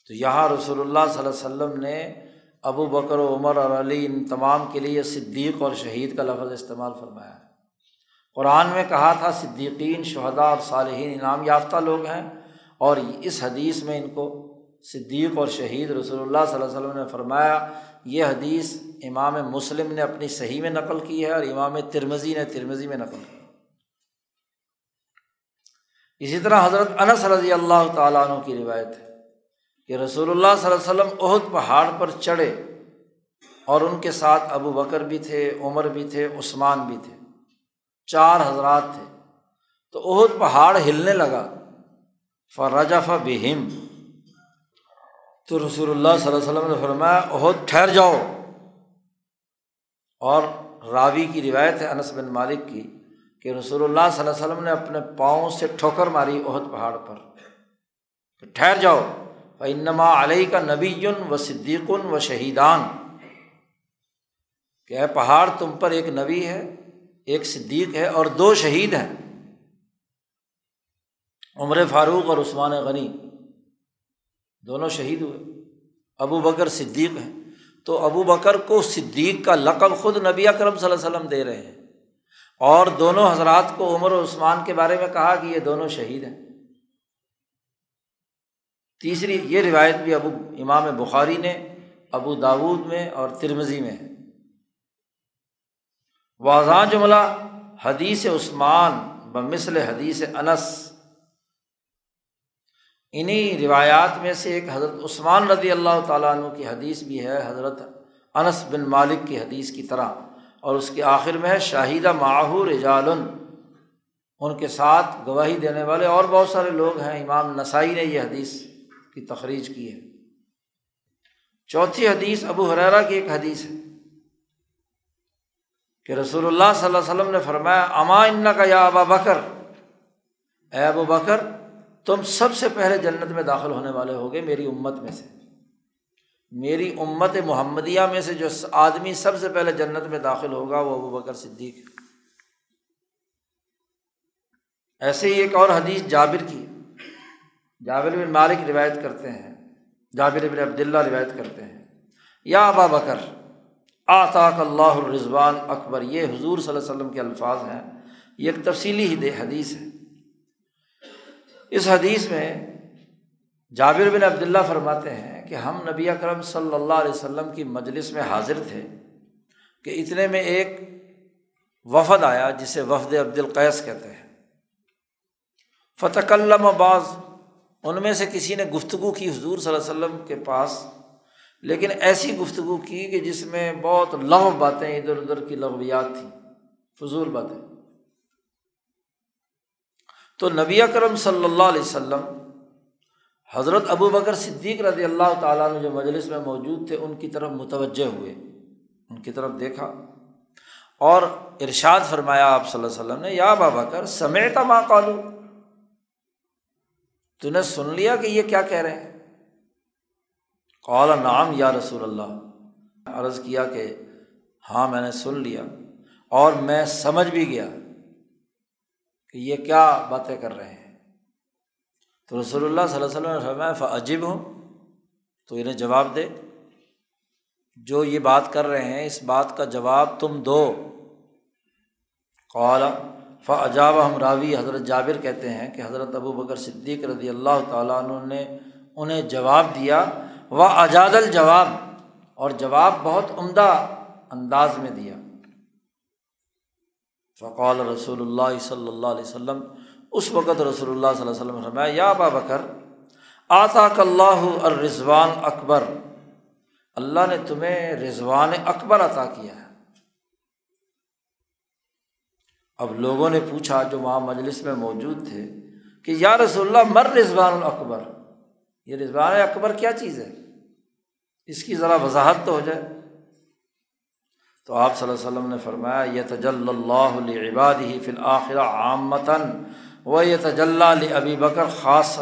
تو یہاں رسول اللہ صلی اللہ علیہ وسلم نے ابو بکر و عمر اور علی، ان تمام کے لیے صدیق اور شہید کا لفظ استعمال فرمایا۔ ہے قرآن میں کہا تھا، صدیقین شہدا اور صالحین، انعام یافتہ لوگ ہیں۔ اور اس حدیث میں ان کو صدیق اور شہید رسول اللہ صلی اللہ علیہ وسلم نے فرمایا، یہ حدیث امام مسلم نے اپنی صحیح میں نقل کی ہے اور امام ترمزی نے ترمزی میں نقل کی اسی طرح حضرت انس رضی اللہ تعالیٰ عنہ کی روایت ہے کہ رسول اللہ صلی اللہ علیہ وسلم عہد پہاڑ پر چڑھے اور ان کے ساتھ ابو بکر بھی تھے، عمر بھی تھے، عثمان بھی تھے۔ چار حضرات تھے۔ تو عہد پہاڑ ہلنے لگا۔ فرجف بہم تو رسول اللہ صلی اللہ علیہ وسلم نے فرمایا عہد ٹھہر جاؤ۔ اور راوی کی روایت ہے انس بن مالک کی کہ رسول اللہ صلی اللہ علیہ وسلم نے اپنے پاؤں سے ٹھوکر ماری عہد پہاڑ پر۔ ٹھہر جاؤ۔ انما علیہ کا نبی و صدیق و شہیدان کہ اے پہاڑ، تم پر ایک نبی ہے۔ ایک صدیق ہے اور دو شہید ہیں۔ عمر فاروق اور عثمان غنی۔ دونوں شہید ہوئے۔ ابو بکر صدیق ہیں۔ تو ابو بکر کو صدیق کا لقب خود نبی اکرم صلی اللہ علیہ وسلم دے رہے ہیں۔ اور دونوں حضرات کو عمر و عثمان کے بارے میں کہا کہ یہ دونوں شہید ہیں۔ تیسری، یہ روایت بھی ابو، امام بخاری نے، ابو داود میں اور ترمزی میں ہے۔ واضح جملہ، حدیث عثمان بمثل حدیث انس۔ انہیں روایات میں سے ایک حضرت عثمان رضی اللہ تعالیٰ عنہ کی حدیث بھی ہے، حضرت انس بن مالک کی حدیث کی طرح۔ اور اس کے آخر میں ہے، شاہدہ ماہور رجال ان کے ساتھ گواہی دینے والے اور بہت سارے لوگ ہیں، امام نسائی نے یہ حدیث کی تخریج کی ہے۔ چوتھی حدیث ابو حریرا کی ایک حدیث ہے۔ کہ رسول اللہ صلی اللہ علیہ وسلم نے فرمایا، اما ان کا یا ابا بکر؟ اے ابو بکر، تم سب سے پہلے جنت میں داخل ہونے والے ہوگے میری امت میں سے۔ میری امت محمدیہ میں سے جو آدمی سب سے پہلے جنت میں داخل ہوگا، وہ ابو بکر صدیق ہے۔ ایسے ہی ایک اور حدیث جابر کی۔ جابر بن مالک روایت کرتے ہیں، جابر بن عبداللہ روایت کرتے ہیں۔ یا ابا بکر آطاق اللہ الرضوان اکبر، یہ حضور صلی اللہ علیہ وسلم کے الفاظ ہیں، یہ ایک تفصیلی ہی حدیث ہے۔ اس حدیث میں جابر بن عبداللہ فرماتے ہیں کہ ہم نبی اکرم صلی اللہ علیہ وسلم کی مجلس میں حاضر تھے کہ اتنے میں ایک وفد آیا جسے وفد عبد القیس کہتے ہیں۔ فتح علم بعض، ان میں سے کسی نے گفتگو کی حضور صلی اللہ علیہ وسلم کے پاس لیکن ایسی گفتگو کی کہ جس میں بہت لغو باتیں ادھر ادھر کی لغویات تھیں، فضول باتیں۔ تو نبی اکرم صلی اللہ علیہ وسلم، حضرت ابو بکر صدیق رضی اللہ تعالیٰ نے جو مجلس میں موجود تھے، ان کی طرف متوجہ ہوئے، ان کی طرف دیکھا۔ اور ارشاد فرمایا آپ صلی اللہ علیہ وسلم نے، یا بابا کر سمیتا ماں کالو تو نے سن لیا کہ یہ کیا کہہ رہے ہیں؟ قال نام یا رسول اللہ۔ عرض کیا کہ ہاں میں نے سن لیا اور میں سمجھ بھی گیا کہ یہ کیا باتیں کر رہے ہیں۔ تو رسول اللہ صلی اللہ علیہ وسلم نے عجیب ہوں تو انہیں جواب دے۔ جو یہ بات کر رہے ہیں، اس بات کا جواب تم دو۔ قالا فجاب ہم راوی حضرت جابر کہتے ہیں کہ حضرت ابو بکر صدیق رضی اللہ تعالیٰ عنہ نے انہیں جواب دیا وہ اجاد الجواب، اور جواب بہت عمدہ انداز میں دیا۔ فقال رسول اللہ صلی اللہ علیہ وسلم، اس وقت رسول اللہ صلی اللہ علیہ وسلم یا با بکر آتا اللہ اور رضوان اکبر، اللہ نے تمہیں رضوان اکبر عطا کیا ہے۔ اب لوگوں نے پوچھا جو وہاں مجلس میں موجود تھے کہ، یا رسول اللہ، مر رضوان الاکبر؟ یہ رضوان اکبر کیا چیز ہے؟ اس کی ذرا وضاحت تو ہو جائے۔ تو آپ صلی اللہ علیہ وسلم نے فرمایا یہ تجل اللہ عباد ہی فی الآخر عامتاً و یہ تجلّہ ابی بکر خاص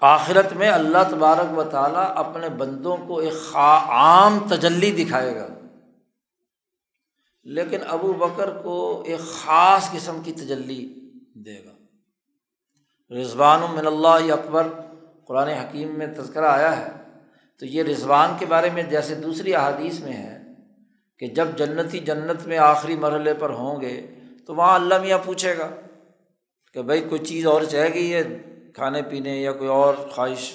آخرت میں اللہ تبارک و تعالیٰ اپنے بندوں کو ایک خا، عام تجلی دکھائے گا۔ لیکن ابو بکر کو ایک خاص قسم کی تجلی دے گا۔ رضوان من اللہ اکبر۔ قرآن حکیم میں تذکرہ آیا ہے، تو یہ رضوان کے بارے میں جیسے دوسری احادیث میں ہے کہ جب جنتی جنت میں آخری مرحلے پر ہوں گے، تو وہاں اللہ میاں پوچھے گا کہ بھائی کوئی چیز اور چاہے گی، یہ کھانے پینے یا کوئی اور خواہش؟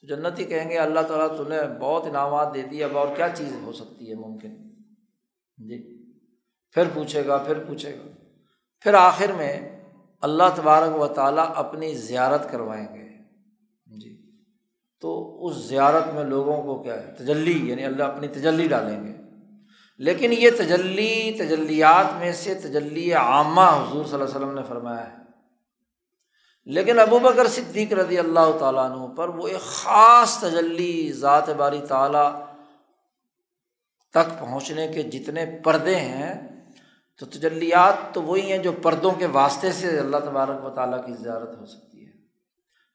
تو جنتی کہیں گے، اللہ تعالیٰ تمہیں بہت انعامات دے دی، اب اور کیا چیز ہو سکتی ہے ممکن؟ جی۔ پھر پوچھے گا، پھر پوچھے گا۔ پھر آخر میں اللہ تبارک و تعالیٰ اپنی زیارت کروائیں گے۔ تو اس زیارت میں لوگوں کو کیا ہے؟ تجلی یعنی اللہ اپنی تجلی ڈالیں گے۔ لیکن یہ تجلی، تجلیات میں سے تجلی عامہ حضور صلی اللہ علیہ وسلم نے فرمایا ہے۔ لیکن ابو بکر صدیق رضی اللہ تعالیٰ عنہ پر وہ ایک خاص تجلی ذات باری تعالیٰ تک پہنچنے کے جتنے پردے ہیں، تو تجلیات تو وہی ہیں جو پردوں کے واسطے سے اللہ تبارک و تعالیٰ کی زیارت ہو سکتی ہے۔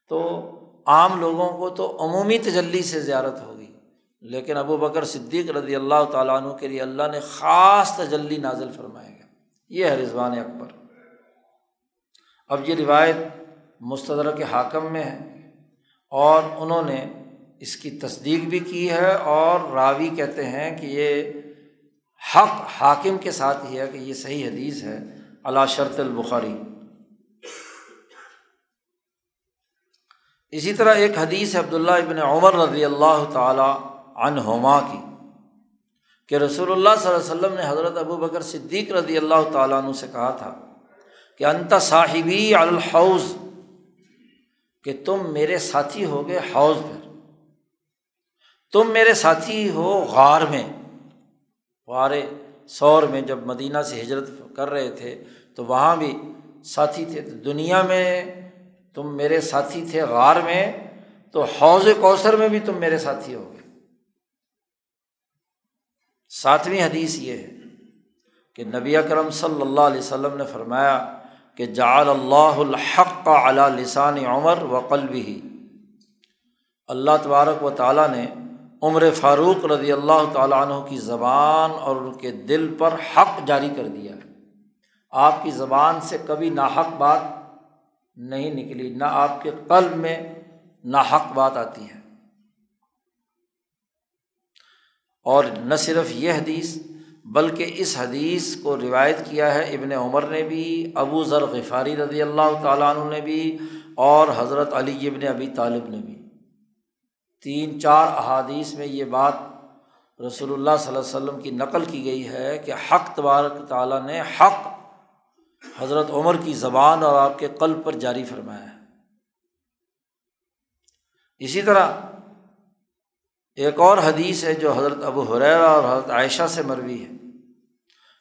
تو عام لوگوں کو تو عمومی تجلی سے زیارت ہوگی۔ لیکن ابو بکر صدیق رضی اللہ تعالیٰ عنہ کے لیے اللہ نے خاص تجلی نازل فرمائے گا یہ ہے رضوان اکبر۔ اب یہ روایت مستدر کے حاکم میں ہے اور انہوں نے اس کی تصدیق بھی کی ہے اور راوی کہتے ہیں کہ یہ حق حاکم کے ساتھ ہی ہے کہ یہ صحیح حدیث ہے اللہ شرط البخاری۔ اسی طرح ایک حدیث عبداللہ ابن عمر رضی اللہ تعالیٰ عنہما کی کہ رسول اللہ صلی اللہ علیہ وسلم نے حضرت ابو بکر صدیق رضی اللہ تعالیٰ عنہ سے کہا تھا کہ انت صاحبی الحوض، کہ تم میرے ساتھی ہو گئے حوض پر۔ تم میرے ساتھی ہو غار میں۔ غار سور میں جب مدینہ سے ہجرت کر رہے تھے تو وہاں بھی ساتھی تھے۔ تو دنیا میں تم میرے ساتھی تھے غار میں، تو حوض کوثر میں بھی تم میرے ساتھی ہو گئے۔ ساتویں حدیث یہ ہے کہ نبی اکرم صلی اللہ علیہ وسلم نے فرمایا کہ جعل اللہ الحق کا اعلیٰ لسان عمر و قلبی ہی اللہ تبارک و تعالیٰ نے عمر فاروق رضی اللہ تعالیٰ عنہ کی زبان اور ان کے دل پر حق جاری کر دیا۔ آپ کی زبان سے کبھی ناحق بات نہیں نکلی، نہ آپ کے قلب میں ناحق بات آتی ہے۔ اور نہ صرف یہ حدیث، بلکہ اس حدیث کو روایت کیا ہے، ابن عمر نے بھی، ابو ذر غفاری رضی اللہ تعالیٰ عنہ نے بھی، اور حضرت علی ابن ابی طالب نے بھی۔ تین چار احادیث میں یہ بات رسول اللہ صلی اللہ علیہ وسلم کی نقل کی گئی ہے کہ حق تبارک تعالیٰ نے حق حضرت عمر کی زبان اور آپ کے قلب پر جاری فرمایا ہے۔ اسی طرح ایک اور حدیث ہے جو حضرت ابو حریرا اور حضرت عائشہ سے مروی ہے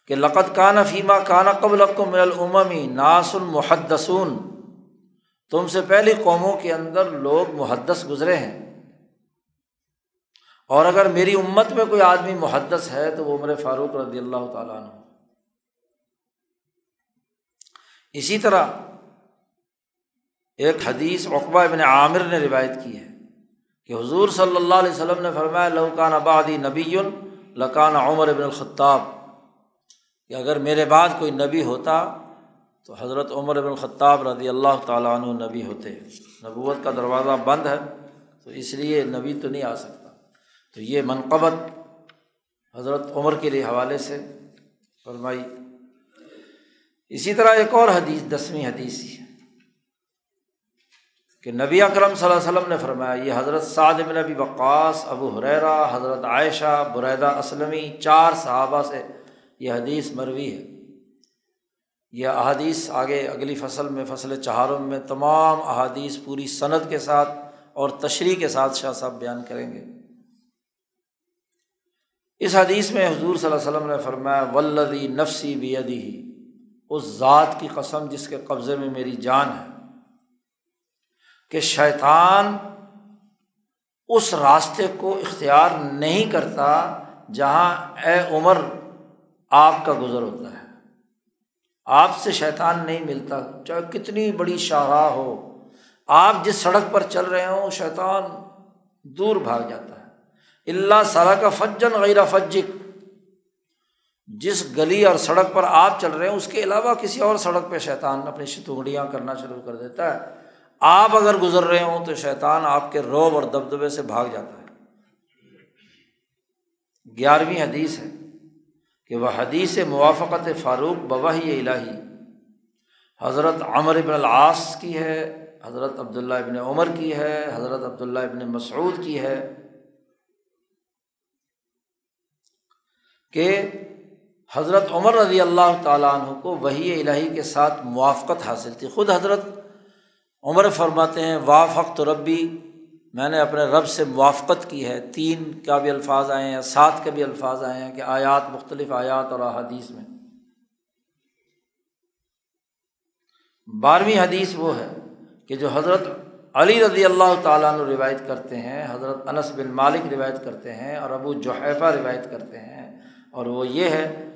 کہ لقت کانا فیمہ کانا قبل من العممی ناس المحدسون تم سے پہلی قوموں کے اندر لوگ محدث گزرے ہیں۔ اور اگر میری امت میں کوئی آدمی محدث ہے تو وہ عمر فاروق رضی اللہ تعالیٰ عنہ۔ اسی طرح ایک حدیث اقبا ابن عامر نے روایت کی ہے کہ حضور صلی اللہ علیہ وسلم نے فرمایا لوکان آبادی نبی لکان عمر ابن الخطاب۔ کہ اگر میرے بعد کوئی نبی ہوتا تو حضرت عمر ابن الخطاب رضی اللہ تعالیٰ عنہ نبی ہوتے۔ نبوت کا دروازہ بند ہے، تو اس لیے نبی تو نہیں آ سکتا۔ تو یہ منقبت حضرت عمر کے لیے حوالے سے فرمائی۔ اسی طرح ایک اور حدیث، دسویں حدیث ہے کہ نبی اکرم صلی اللہ علیہ وسلم نے فرمایا، یہ حضرت سعد بن نبی وقاص، ابو حریرا حضرت عائشہ، بریدہ اسلمی، چار صحابہ سے یہ حدیث مروی ہے۔ یہ احادیث آگے اگلی فصل میں، فصل چہارم میں تمام احادیث پوری صنعت کے ساتھ اور تشریح کے ساتھ شاہ صاحب بیان کریں گے۔ اس حدیث میں حضور صلی اللہ علیہ وسلم نے فرمایا ولدی نفسی بیدی ہی اس ذات کی قسم جس کے قبضے میں میری جان ہے، کہ شیطان اس راستے کو اختیار نہیں کرتا جہاں اے عمر آپ کا گزر ہوتا ہے۔ آپ سے شیطان نہیں ملتا، چاہے کتنی بڑی شاہراہ ہو۔ آپ جس سڑک پر چل رہے ہوں، شیطان دور بھاگ جاتا ہے۔ اللہ سارا کا فجن غیر فجک۔ جس گلی اور سڑک پر آپ چل رہے ہیں، اس کے علاوہ کسی اور سڑک پہ شیطان اپنی شتونگڑیاں کرنا شروع کر دیتا ہے۔ آپ اگر گزر رہے ہوں تو شیطان آپ کے روب اور دبدبے سے بھاگ جاتا ہے۔ گیارہویں حدیث ہے کہ وہ حدیث موافقت فاروق بواہی الہی۔ حضرت عمر ابن العاص کی ہے، حضرت عبداللہ ابن عمر کی ہے، حضرت عبداللہ ابن مسعود کی ہے کہ حضرت عمر رضی اللہ تعالیٰ عنہ کو وہی الہی کے ساتھ موافقت حاصل تھی۔ خود حضرت عمر فرماتے ہیں وافق تو ربی میں نے اپنے رب سے موافقت کی ہے۔ تین کا بھی الفاظ آئے ہیں سات کے بھی الفاظ آئے ہیں کہ آیات، مختلف آیات اور احادیث میں۔ بارہویں حدیث وہ ہے کہ جو حضرت علی رضی اللہ تعالیٰ عنہ روایت کرتے ہیں، حضرت انس بن مالک روایت کرتے ہیں اور ابو جوحیفہ روایت کرتے ہیں۔ اور وہ یہ ہے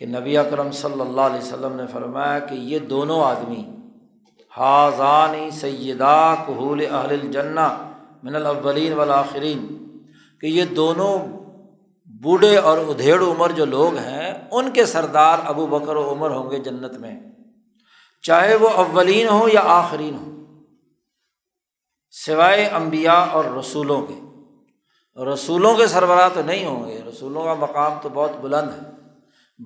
کہ نبی اکرم صلی اللہ علیہ وسلم نے فرمایا کہ یہ دونوں آدمی حاضانی سیدہ کہول اہل الجنہ من الاولین والآخرین، کہ یہ دونوں بوڑھے اور ادھیڑ عمر جو لوگ ہیں، ان کے سردار ابو بکر و عمر ہوں گے جنت میں۔ چاہے وہ اولین ہوں یا آخرین ہوں، سوائے امبیا اور رسولوں کے۔ رسولوں کے سربراہ تو نہیں ہوں گے، رسولوں کا مقام تو بہت بلند ہے۔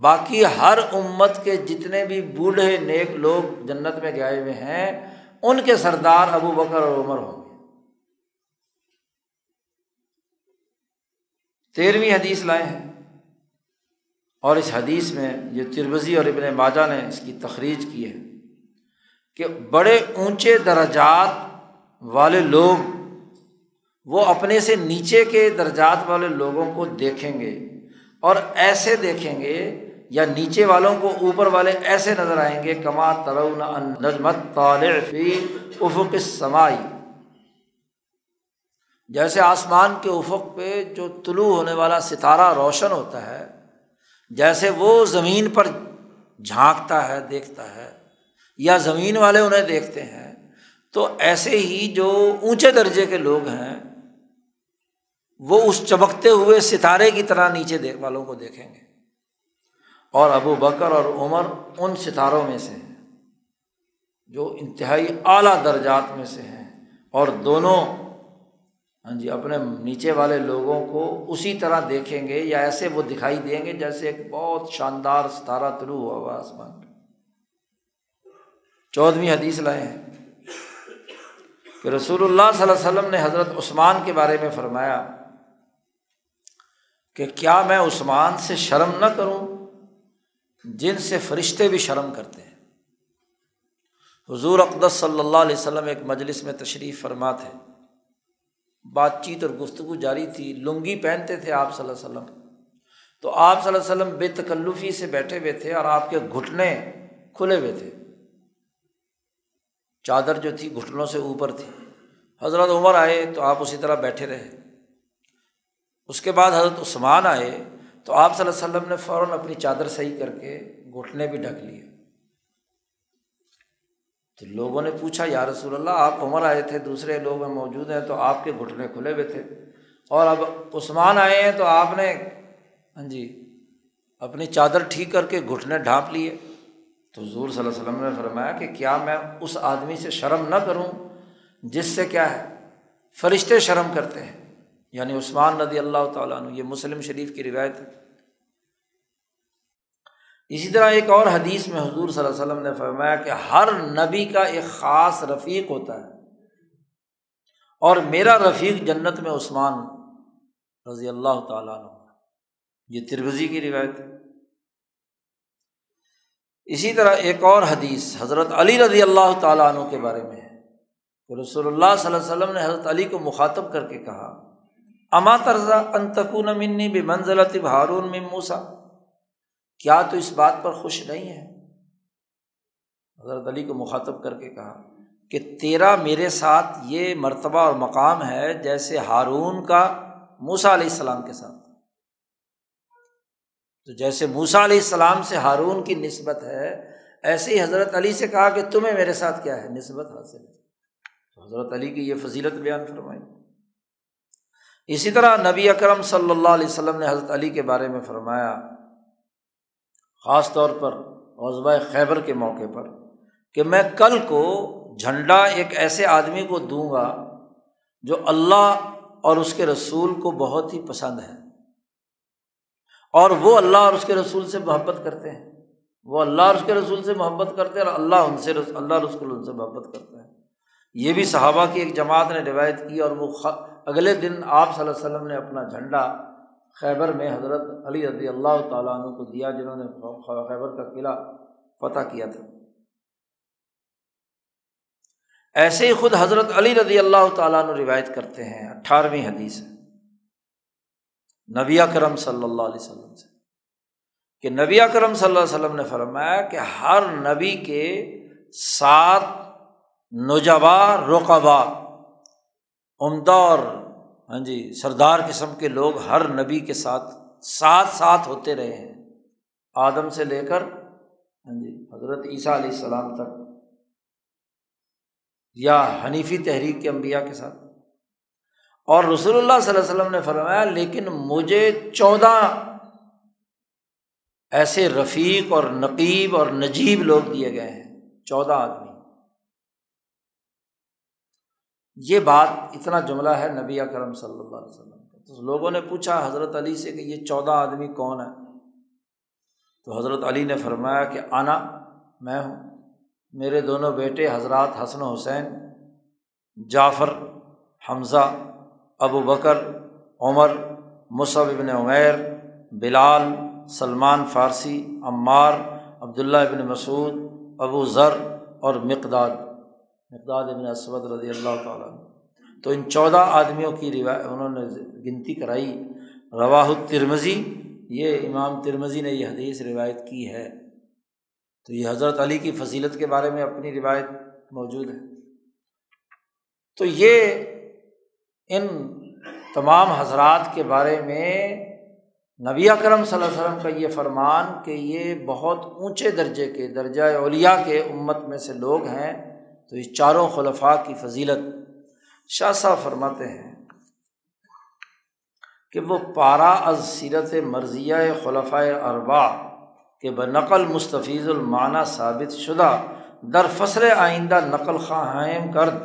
باقی ہر امت کے جتنے بھی بوڑھے نیک لوگ جنت میں گئے ہوئے ہیں، ان کے سردار ابو بکر اور عمر ہوں گے۔ تیرہویں حدیث لائے ہیں۔ اور اس حدیث میں یہ تربزی اور ابن ماجا نے اس کی تخریج کی ہے کہ بڑے اونچے درجات والے لوگ وہ اپنے سے نیچے کے درجات والے لوگوں کو دیکھیں گے۔ اور ایسے دیکھیں گے یا نیچے والوں کو اوپر والے ایسے نظر آئیں گے، کما ترون نظمت طالع فی افق سمائی جیسے آسمان کے افق پہ جو طلوع ہونے والا ستارہ روشن ہوتا ہے، جیسے وہ زمین پر جھانکتا ہے، دیکھتا ہے، یا زمین والے انہیں دیکھتے ہیں، تو ایسے ہی جو اونچے درجے کے لوگ ہیں وہ اس چمکتے ہوئے ستارے کی طرح نیچے دیکھ والوں کو دیکھیں گے۔ اور ابو بکر اور عمر ان ستاروں میں سے ہیں، جو انتہائی اعلیٰ درجات میں سے ہیں۔ اور دونوں ہاں جی اپنے نیچے والے لوگوں کو اسی طرح دیکھیں گے یا ایسے وہ دکھائی دیں گے جیسے ایک بہت شاندار ستارہ طلوع ہوا ہوا آسمان چودھویں حدیث لائے ہیں کہ رسول اللہ صلی اللہ علیہ وسلم نے حضرت عثمان کے بارے میں فرمایا کہ کیا میں عثمان سے شرم نہ کروں؟ جن سے فرشتے بھی شرم کرتے ہیں۔ حضور اقدس صلی اللہ علیہ وسلم ایک مجلس میں تشریف فرما تھے۔ بات چیت اور گفتگو جاری تھی، لنگی پہنتے تھے آپ صلی اللہ علیہ وسلم۔ تو آپ صلی اللہ علیہ وسلم بے تکلفی سے بیٹھے ہوئے تھے اور آپ کے گھٹنے کھلے ہوئے تھے۔ چادر جو تھی گھٹنوں سے اوپر تھی۔ حضرت عمر آئے تو آپ اسی طرح بیٹھے رہے۔ اس کے بعد حضرت عثمان آئے تو آپ صلی اللہ علیہ وسلم نے فوراً اپنی چادر صحیح کر کے گھٹنے بھی ڈھک لیے۔ تو لوگوں نے پوچھا، یا رسول اللہ، آپ عمر آئے تھے، دوسرے لوگ موجود ہیں، تو آپ کے گھٹنے کھلے ہوئے تھے۔ اور اب عثمان آئے ہیں تو آپ نے ہاں جی اپنی چادر ٹھیک کر کے گھٹنے ڈھانپ لیے۔ تو حضور صلی اللہ علیہ وسلم نے فرمایا کہ کیا میں اس آدمی سے شرم نہ کروں جس سے کیا ہے، فرشتے شرم کرتے ہیں۔ یعنی عثمان ندی اللہ تعالیٰ عنہ، یہ مسلم شریف کی روایت ہے۔ اسی طرح ایک اور حدیث میں حضور صلی اللہ علیہ وسلم نے فرمایا کہ ہر نبی کا ایک خاص رفیق ہوتا ہے۔ اور میرا رفیق جنت میں عثمان رضی اللہ تعالیٰ عنہ۔ یہ تربزی کی روایت ہے۔ اسی طرح ایک اور حدیث حضرت علی رضی اللہ تعالیٰ عنہ کے بارے میں ہے۔ کہ رسول اللہ صلی اللہ علیہ وسلم نے حضرت علی کو مخاطب کر کے کہا اما طرزہ انتقون منی بے منزلت ہارون میں موسا کیا تو اس بات پر خوش نہیں ہے؟ حضرت علی کو مخاطب کر کے کہا کہ تیرا میرے ساتھ یہ مرتبہ اور مقام ہے جیسے ہارون کا موسا علیہ السلام کے ساتھ۔ تو جیسے موسا علیہ السلام سے ہارون کی نسبت ہے، ایسے ہی حضرت علی سے کہا کہ تمہیں میرے ساتھ کیا ہے؟ نسبت حاصل ہے۔ تو حضرت علی کی یہ فضیلت بیان فرمائی۔ اسی طرح نبی اکرم صلی اللہ علیہ وسلم نے حضرت علی کے بارے میں فرمایا، خاص طور پر غزبۂ خیبر کے موقع پر، کہ میں کل کو جھنڈا ایک ایسے آدمی کو دوں گا جو اللہ اور اس کے رسول کو بہت ہی پسند ہے۔ اور وہ اللہ اور اس کے رسول سے محبت کرتے ہیں۔ وہ اللہ اور اس کے رسول سے محبت کرتے ہیں اور اللہ ان سے اللہ رسول ان سے محبت کرتے ہیں۔ یہ بھی صحابہ کی ایک جماعت نے روایت کی اور وہ اگلے دن آپ صلی اللہ علیہ وسلم نے اپنا جھنڈا خیبر میں حضرت علی رضی اللہ تعالیٰ عنہ کو دیا، جنہوں نے خیبر کا قلعہ فتح کیا تھا۔ ایسے ہی خود حضرت علی رضی اللہ تعالیٰ عنہ روایت کرتے ہیں، اٹھارہویں حدیث ہے۔ نبی کرم صلی اللہ علیہ وسلم سے۔ کہ نبی کرم صلی اللہ علیہ وسلم نے فرمایا کہ ہر نبی کے سات نوجوا رقبا عمدہ اور ہاں جی سردار قسم کے لوگ ہر نبی کے ساتھ ساتھ ساتھ ہوتے رہے ہیں۔ آدم سے لے کر ہاں جی حضرت عیسیٰ علیہ السلام تک، یا حنیفی تحریک کے انبیاء کے ساتھ۔ اور رسول اللہ صلی اللہ علیہ وسلم نے فرمایا، لیکن مجھے چودہ ایسے رفیق اور نقیب اور نجیب لوگ دیے گئے ہیں، چودہ آدمی۔ یہ بات اتنا جملہ ہے نبی کرم صلی اللہ علیہ وسلم کا۔ تو لوگوں نے پوچھا حضرت علی سے کہ یہ چودہ آدمی کون ہے تو حضرت علی نے فرمایا کہ آنا میں ہوں۔ میرے دونوں بیٹے حضرات حسن و حسین، جعفر، حمزہ، ابو بکر، عمر، مصعب ابن عمیر، بلال، سلمان فارسی، عمار، عبداللہ ابن مسعود، ابو ذر اور مقداد۔ مقداد ابن اسود رضی اللہ تعالیٰ تو ان چودہ آدمیوں کی روایت انہوں نے گنتی کرائی۔ رواہ ترمزی یہ امام ترمزی نے یہ حدیث روایت کی ہے۔ تو یہ حضرت علی کی فضیلت کے بارے میں اپنی روایت موجود ہے۔ تو یہ ان تمام حضرات کے بارے میں نبی اکرم صلی اللہ علیہ وسلم کا یہ فرمان کہ یہ بہت اونچے درجے کے درجۂ اولیاء کے امت میں سے لوگ ہیں۔ تو اس چاروں خلفاء کی فضیلت شاہ صاحب فرماتے ہیں کہ وہ پارا از سیرت مرضیہ خلفۂ اربا کہ بنقل مستفیض المعنی ثابت شدہ در فصل آئندہ نقل خواہم کرد۔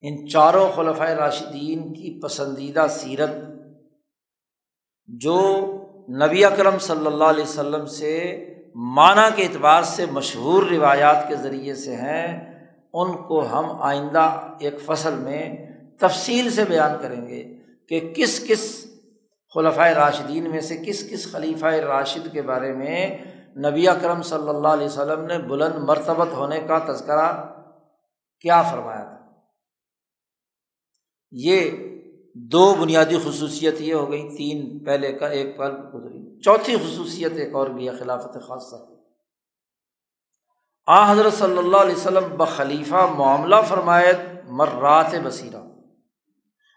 ان چاروں خلفۂ راشدین کی پسندیدہ سیرت جو نبی اکرم صلی اللہ علیہ وسلم سے معنی کے اعتبار سے مشہور روایات کے ذریعے سے ہیں، ان کو ہم آئندہ ایک فصل میں تفصیل سے بیان کریں گے کہ کس کس خلفۂ راشدین میں سے کس کس خلیفۂ راشد کے بارے میں نبی اکرم صلی اللہ علیہ وسلم نے بلند مرتبت ہونے کا تذکرہ کیا فرمایا تھا۔ یہ دو بنیادی خصوصیت یہ ہو گئی، تین پہلے کا، ایک پل گزری چوتھی خصوصیت ایک اور بھی ہے، خلافت خاصہ آ حضرت صلی اللہ علیہ وسلم بخلیفہ معاملہ فرمایت مرات بصیرہ۔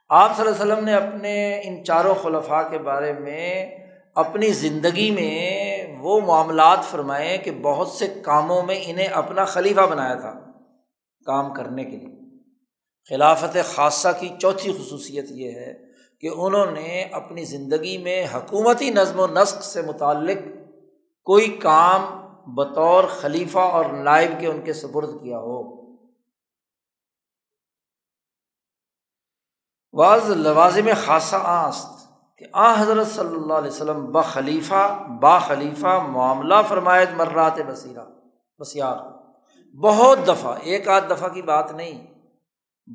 آپ صلی اللہ علیہ وسلم نے اپنے ان چاروں خلفاء کے بارے میں اپنی زندگی میں وہ معاملات فرمائے کہ بہت سے کاموں میں انہیں اپنا خلیفہ بنایا تھا، کام کرنے کے لیے۔ خلافت خاصہ کی چوتھی خصوصیت یہ ہے کہ انہوں نے اپنی زندگی میں حکومتی نظم و نسق سے متعلق کوئی کام بطور خلیفہ اور نائب کے ان کے سپرد کیا ہو۔ واض لوازم خاصہ آست کہ آ حضرت صلی اللہ علیہ وسلم بخلیفہ با خلیفہ معاملہ فرمایت مرات بصیرہ، بسیار۔ بہت دفعہ، ایک آدھ دفعہ کی بات نہیں۔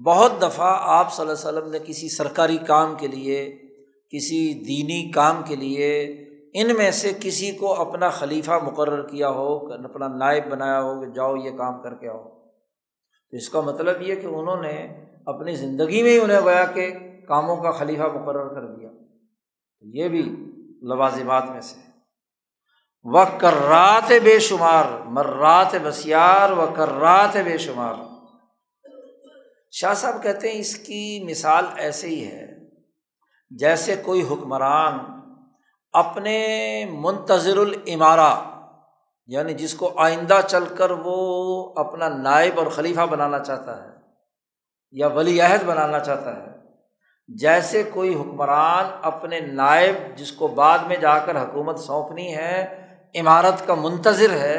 بہت دفعہ آپ صلی اللہ علیہ وسلم نے کسی سرکاری کام کے لیے، کسی دینی کام کے لیے ان میں سے کسی کو اپنا خلیفہ مقرر کیا ہو، اپنا نائب بنایا ہو کہ جاؤ یہ کام کر کے آؤ۔ تو اس کا مطلب یہ کہ انہوں نے اپنی زندگی میں ہی انہیں گویا کہ کاموں کا خلیفہ مقرر کر دیا۔ یہ بھی لوازمات میں سے و کرات بے شمار، مرات بسیار و کرات بے شمار۔ شاہ صاحب کہتے ہیں اس کی مثال ایسے ہی ہے، جیسے کوئی حکمران اپنے منتظر العمارہ یعنی جس کو آئندہ چل کر وہ اپنا نائب اور خلیفہ بنانا چاہتا ہے یا ولی عہد بنانا چاہتا ہے، جیسے کوئی حکمران اپنے نائب جس کو بعد میں جا کر حکومت سونپنی ہے عمارت کا منتظر ہے،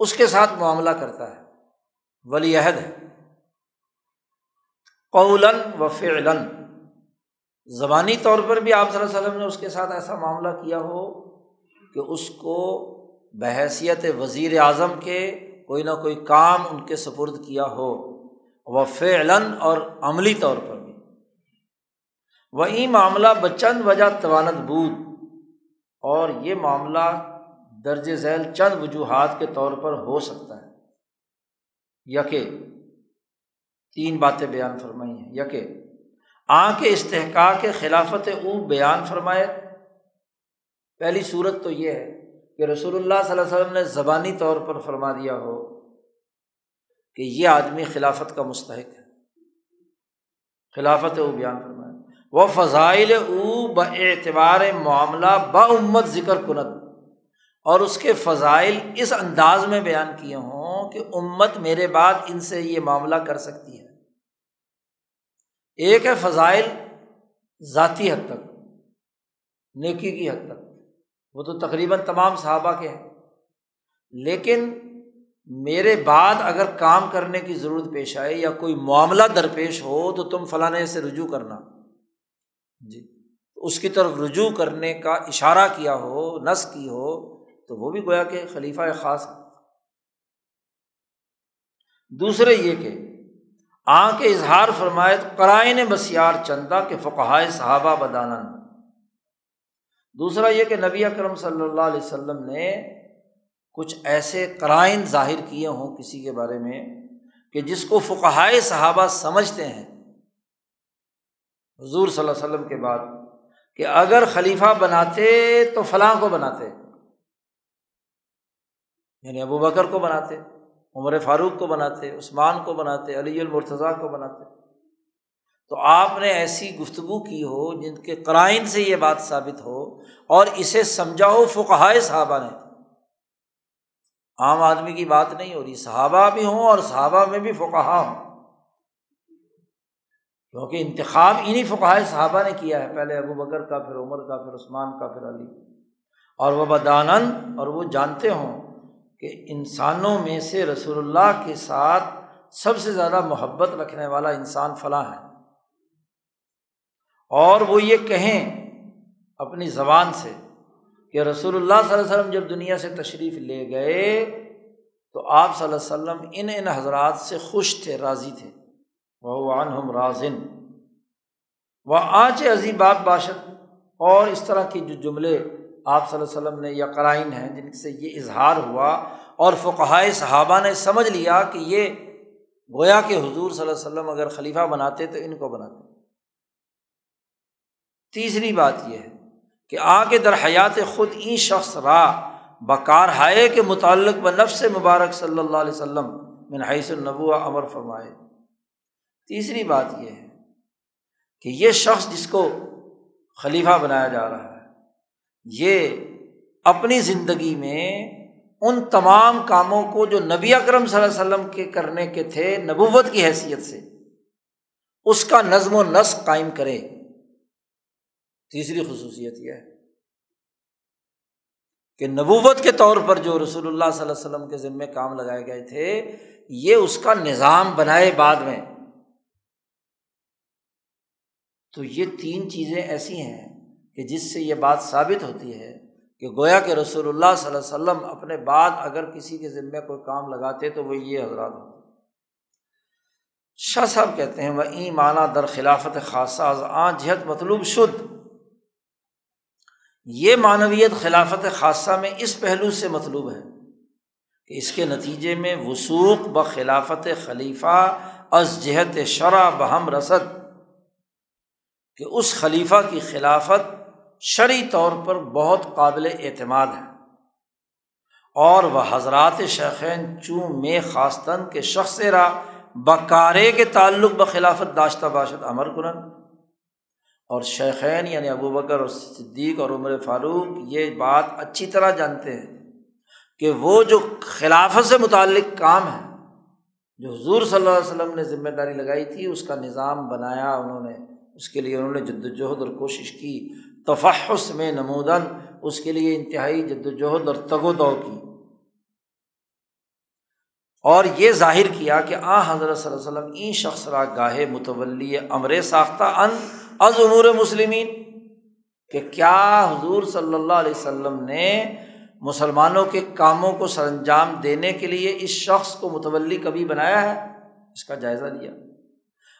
اس کے ساتھ معاملہ کرتا ہے، ولی عہد ہے۔ قولن و فعلن۔ زبانی طور پر بھی آپ صلی اللہ علیہ وسلم نے اس کے ساتھ ایسا معاملہ کیا ہو کہ اس کو بحیثیت وزیر اعظم کے کوئی نہ کوئی کام ان کے سپرد کیا ہو۔ وہ فعلن اور عملی طور پر بھی۔ وہی معاملہ بچند وجہ توانت بود۔ اور یہ معاملہ درج ذیل چند وجوہات کے طور پر ہو سکتا ہے۔ یا کہ تین باتیں بیان فرمائی ہیں۔ یا کہ آ کے خلافت او بیان فرمائے۔ پہلی صورت تو یہ ہے کہ رسول اللہ صلی اللہ علیہ وسلم نے زبانی طور پر فرما دیا ہو کہ یہ آدمی خلافت کا مستحق ہے۔ خلافت او بیان فرمائے۔ وہ فضائل او ب اعتبار معاملہ با امت ذکر کنت اور اس کے فضائل اس انداز میں بیان کیے ہوں کہ امت میرے بعد ان سے یہ معاملہ کر سکتی ہے۔ ایک ہے فضائل ذاتی حد تک، نیکی کی حد تک۔ وہ تو تقریباً تمام صحابہ کے ہیں۔ لیکن میرے بعد اگر کام کرنے کی ضرورت پیش آئے یا کوئی معاملہ درپیش ہو تو تم فلاں سے رجوع کرنا۔ جی اس کی طرف رجوع کرنے کا اشارہ کیا ہو، نس کی ہو تو وہ بھی گویا کہ خلیفہ خاص دوسرے یہ کہ آ کے اظہار فرمائے قرائن بسیار چندہ کے فقہائے صحابہ بدانن دوسرا یہ کہ نبی اکرم صلی اللہ علیہ وسلم نے کچھ ایسے قرائن ظاہر کیے ہوں کسی کے بارے میں کہ جس کو فقہائے صحابہ سمجھتے ہیں۔ حضور صلی اللہ علیہ وسلم کے بعد کہ اگر خلیفہ بناتے تو فلاں کو بناتے یعنی ابو بکر کو بناتے۔ عمر فاروق کو بناتے، عثمان کو بناتے، علی المرتضیٰ کو بناتے۔ تو آپ نے ایسی گفتگو کی ہو جن کے قرائن سے یہ بات ثابت ہو اور اسے سمجھا ہو فقہائے صحابہ نے۔ عام آدمی کی بات نہیں ہو رہی، صحابہ بھی ہوں اور صحابہ میں بھی فقہ ہوں۔ کیونکہ انتخاب انہیں فقائے صحابہ نے کیا ہے، پہلے ابو بکر کا، پھر عمر کا، پھر عثمان کا، پھر علی۔ اور وہ بدانن اور وہ جانتے ہوں۔ کہ انسانوں میں سے رسول اللہ کے ساتھ سب سے زیادہ محبت رکھنے والا انسان فلاں ہے۔ اور وہ یہ کہیں اپنی زبان سے کہ رسول اللہ صلی اللہ علیہ وسلم جب دنیا سے تشریف لے گئے تو آپ صلی اللہ علیہ وسلم ان ان حضرات سے خوش تھے، راضی تھے۔ وہ ہم رازن۔ و آنچ عظیم بات باشد اور اس طرح کی جو جملے آپ صلی اللہ علیہ وسلم نے یا قرائن ہیں جن سے یہ اظہار ہوا اور فقہائے صحابہ نے سمجھ لیا کہ یہ گویا کہ حضور صلی اللہ علیہ وسلم اگر خلیفہ بناتے تو ان کو بناتے۔ تیسری بات یہ ہے کہ آ کے در حیات خود این شخص را بکار ہائے کے متعلق ب مبارک صلی اللہ علیہ وسلم من حیث النبو امر فرمائے۔ تیسری بات یہ ہے کہ یہ شخص جس کو خلیفہ بنایا جا رہا ہے یہ اپنی زندگی میں ان تمام کاموں کو جو نبی اکرم صلی اللہ علیہ وسلم کے کرنے کے تھے نبوت کی حیثیت سے، اس کا نظم و نسق قائم کرے۔ تیسری خصوصیت یہ ہے کہ نبوت کے طور پر جو رسول اللہ صلی اللہ علیہ وسلم کے ذمے کام لگائے گئے تھے، یہ اس کا نظام بنائے بعد میں۔ تو یہ تین چیزیں ایسی ہیں کہ جس سے یہ بات ثابت ہوتی ہے کہ گویا کہ رسول اللہ صلی اللہ علیہ وسلم اپنے بعد اگر کسی کے ذمے کوئی کام لگاتے تو وہ یہ حضرات ہوتے شاہ صاحب کہتے ہیں، وہ ای در خلافت خاصہ آ جہت مطلوب شدھ یہ معنویت خلافت خاصہ میں اس پہلو سے مطلوب ہے کہ اس کے نتیجے میں وسوخ ب خلافت خلیفہ از جہت شرح بہم رسد۔ کہ اس خلیفہ کی خلافت شرعی طور پر بہت قابل اعتماد ہے۔ اور وہ حضرات شیخین چوں میں خاصتاً کے شخص را بکارے کے تعلق بخلافت داشتہ باشد امر کنن۔ اور شیخین یعنی ابو بکر اور صدیق اور عمر فاروق یہ بات اچھی طرح جانتے ہیں کہ وہ جو خلافت سے متعلق کام ہے، جو حضور صلی اللہ علیہ وسلم نے ذمہ داری لگائی تھی، اس کا نظام بنایا، انہوں نے، اس کے لیے انہوں نے جد وجہد اور کوشش کی۔ تفحص میں نمودن اس کے لیے انتہائی جد وجہد اور تگ و دو کی۔ اور یہ ظاہر کیا کہ آ حضرت صلی اللہ علیہ وسلم این شخص را گاہے متولی امر ساختہ ان از امور مسلمین کہ کیا حضور صلی اللہ علیہ وسلم نے مسلمانوں کے کاموں کو سر انجام دینے کے لیے اس شخص کو متولی کبھی بنایا ہے؟ اس کا جائزہ لیا۔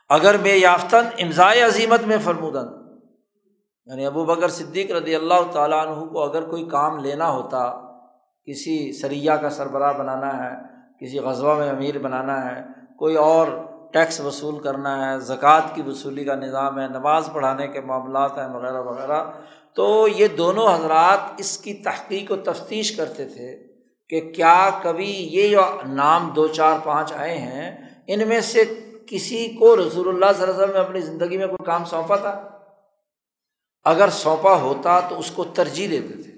اگر بے یافتن امضائے عظیمت میں فرمودن یعنی ابو بکر صدیق رضی اللہ تعالیٰ عنہ کو اگر کوئی کام لینا ہوتا، کسی سریا کا سربراہ بنانا ہے، کسی غزبہ میں امیر بنانا ہے، کوئی اور ٹیکس وصول کرنا ہے، زکوٰۃ کی وصولی کا نظام ہے، نماز پڑھانے کے معاملات ہیں، وغیرہ وغیرہ، تو یہ دونوں حضرات اس کی تحقیق و تفتیش کرتے تھے کہ کیا کبھی یہ جو نام دو چار پانچ آئے ہیں، ان میں سے کسی کو رسول اللہ صلی اللہ علیہ وسلم نے اپنی زندگی میں کوئی کام سونپا تھا؟ اگر سونپا ہوتا تو اس کو ترجیح دیتے۔ تھے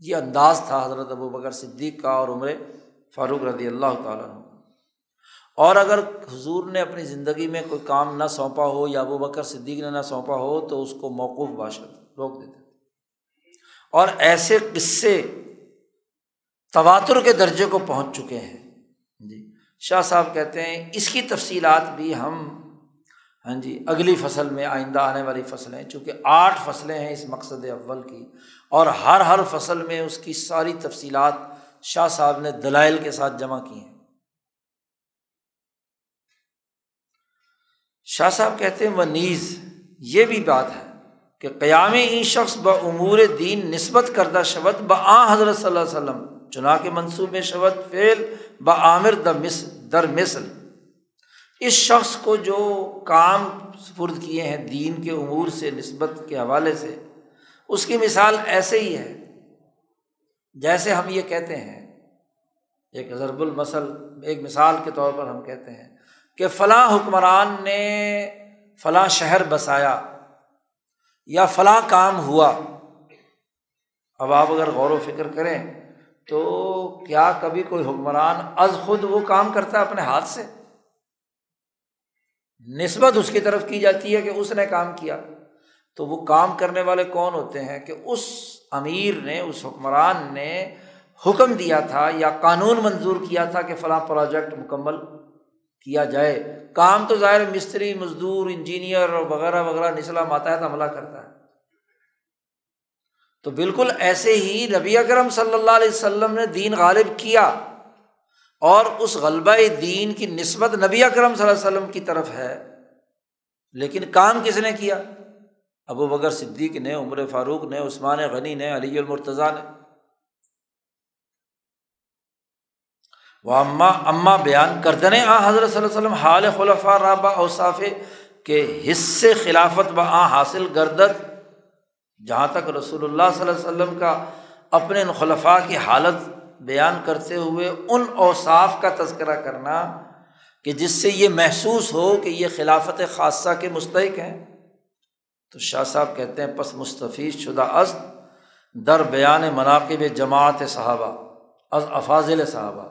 یہ انداز تھا حضرت ابو بکر صدیق کا اور عمر فاروق رضی اللہ تعالیٰ اور اگر حضور نے اپنی زندگی میں کوئی کام نہ سونپا ہو یا ابو بکر صدیق نے نہ سونپا ہو تو اس کو موقوف باشد روک دیتے۔ اور ایسے قصے تواتر کے درجے کو پہنچ چکے ہیں۔ جی شاہ صاحب کہتے ہیں اس کی تفصیلات بھی ہم ہاں جی اگلی فصل میں آئندہ آنے والی فصلیں، چونکہ آٹھ فصلیں ہیں اس مقصد اول کی، اور ہر ہر فصل میں اس کی ساری تفصیلات شاہ صاحب نے دلائل کے ساتھ جمع کی ہیں۔ شاہ صاحب کہتے ہیں وہ نیز یہ بھی بات ہے کہ قیام این شخص بہ امور دین نسبت کردہ شبت بآ حضرت صلی اللہ علیہ وسلم چنا کے منصوبے شبت فیل بآمر در مثل۔ اس شخص کو جو کام سپرد کیے ہیں، دین کے امور سے، نسبت کے حوالے سے، اس کی مثال ایسے ہی ہے۔ جیسے ہم یہ کہتے ہیں، ایک ضرب المسل ایک مثال کے طور پر ہم کہتے ہیں کہ فلاں حکمران نے فلاں شہر بسایا یا فلاں کام ہوا۔ اب آپ اگر غور و فکر کریں تو کیا کبھی کوئی حکمران از خود وہ کام کرتا ہے اپنے ہاتھ سے؟ نسبت اس کی طرف کی جاتی ہے کہ اس نے کام کیا۔ تو وہ کام کرنے والے کون ہوتے ہیں کہ اس امیر نے، اس حکمران نے حکم دیا تھا یا قانون منظور کیا تھا کہ فلاں پروجیکٹ مکمل کیا جائے۔ کام تو ظاہر مستری، مزدور، انجینئر اور وغیرہ وغیرہ نسلا ماتحت عملہ کرتا ہے۔ تو بالکل ایسے ہی نبی اکرم صلی اللہ علیہ وسلم نے دین غالب کیا۔ اور اس غلبہ دین کی نسبت نبی اکرم صلی اللہ علیہ وسلم کی طرف ہے، لیکن کام کس نے کیا؟ ابو بکر صدیق نے، عمر فاروق نے، عثمان غنی نے، علی المرتضیٰ نے۔ وہ اماں اماں بیان کردنے آ، حضرت صلی اللہ علیہ وسلم حال خلفا رابع اوصاف کے حصے خلافت ب آ حاصل گردت جہاں تک رسول اللہ صلی اللہ علیہ وسلم کا اپنے خلفاء کی حالت بیان کرتے ہوئے ان اوصاف کا تذکرہ کرنا کہ جس سے یہ محسوس ہو کہ یہ خلافت خاصہ کے مستحق ہیں۔ تو شاہ صاحب کہتے ہیں، پس مستفیض شدہ ازد در بیان مناقب جماعت صحابہ، از افاضل صحابہ۔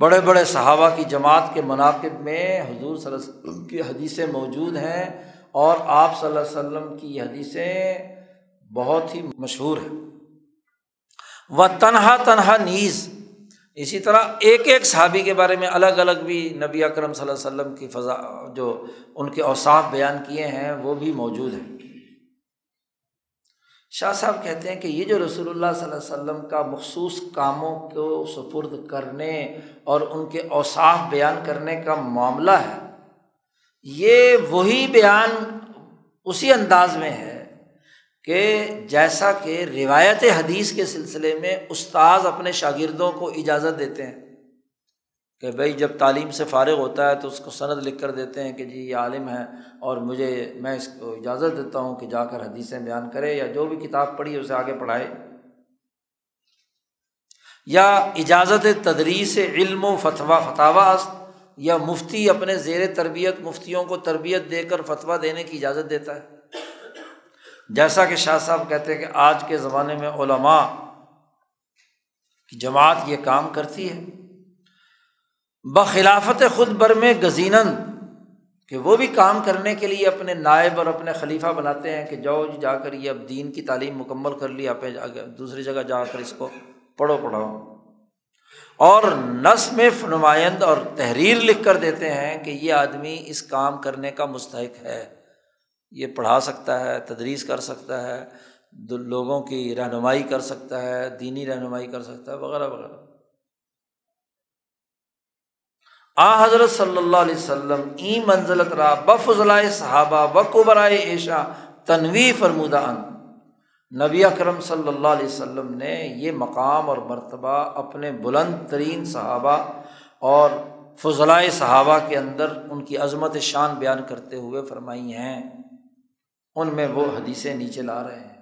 بڑے بڑے صحابہ کی جماعت کے مناقب میں حضور صلی اللہ علیہ وسلم کی حدیثیں موجود ہیں اور آپ صلی اللہ علیہ وسلم کی حدیثیں بہت ہی مشہور ہیں۔ وہ تنہا تنہا نیز۔ اسی طرح ایک ایک صحابی کے بارے میں الگ الگ بھی نبی اکرم صلی اللہ علیہ وسلم کی فضا، جو ان کے اوصاف بیان کیے ہیں، وہ بھی موجود ہیں۔ شاہ صاحب کہتے ہیں کہ یہ جو رسول اللہ صلی اللہ علیہ وسلم کا مخصوص کاموں کو سپرد کرنے اور ان کے اوصاف بیان کرنے کا معاملہ ہے، یہ وہی بیان اسی انداز میں ہے کہ جیسا کہ روایت حدیث کے سلسلے میں استاذ اپنے شاگردوں کو اجازت دیتے ہیں کہ بھائی جب تعلیم سے فارغ ہوتا ہے تو اس کو سند لکھ کر دیتے ہیں کہ جی یہ عالم ہے اور مجھے میں اس کو اجازت دیتا ہوں کہ جا کر حدیثیں بیان کرے یا جو بھی کتاب پڑھی اسے آگے پڑھائے یا اجازت تدریس علم و فتویٰ فتح یا مفتی اپنے زیر تربیت مفتیوں کو تربیت دے کر فتویٰ دینے کی اجازت دیتا ہے جیسا کہ شاہ صاحب کہتے ہیں کہ آج کے زمانے میں علماء کی جماعت یہ کام کرتی ہے۔ بخلافت خود بر میں گزینند کہ وہ بھی کام کرنے کے لیے اپنے نائب اور اپنے خلیفہ بناتے ہیں کہ جاؤ جی جا کر یہ اب دین کی تعلیم مکمل کر لی، آپ دوسری جگہ جا کر اس کو پڑھو، پڑھاؤ۔ اور نسم نمائند اور تحریر لکھ کر دیتے ہیں کہ یہ آدمی اس کام کرنے کا مستحق ہے۔ یہ پڑھا سکتا ہے، تدریس کر سکتا ہے لوگوں کی رہنمائی کر سکتا ہے، دینی رہنمائی کر سکتا ہے، وغیرہ وغیرہ۔ آ حضرت صلی اللہ علیہ وسلم، ای منزلت را بفضلائے صحابہ و قبرائے ایشا تنوی فرمودہ ان۔ نبی اکرم صلی اللہ علیہ وسلم نے یہ مقام اور مرتبہ اپنے بلند ترین صحابہ اور فضلائے صحابہ کے اندر ان کی عظمت شان بیان کرتے ہوئے فرمائی ہیں۔ ان میں وہ حدیثیں نیچے لا رہے ہیں۔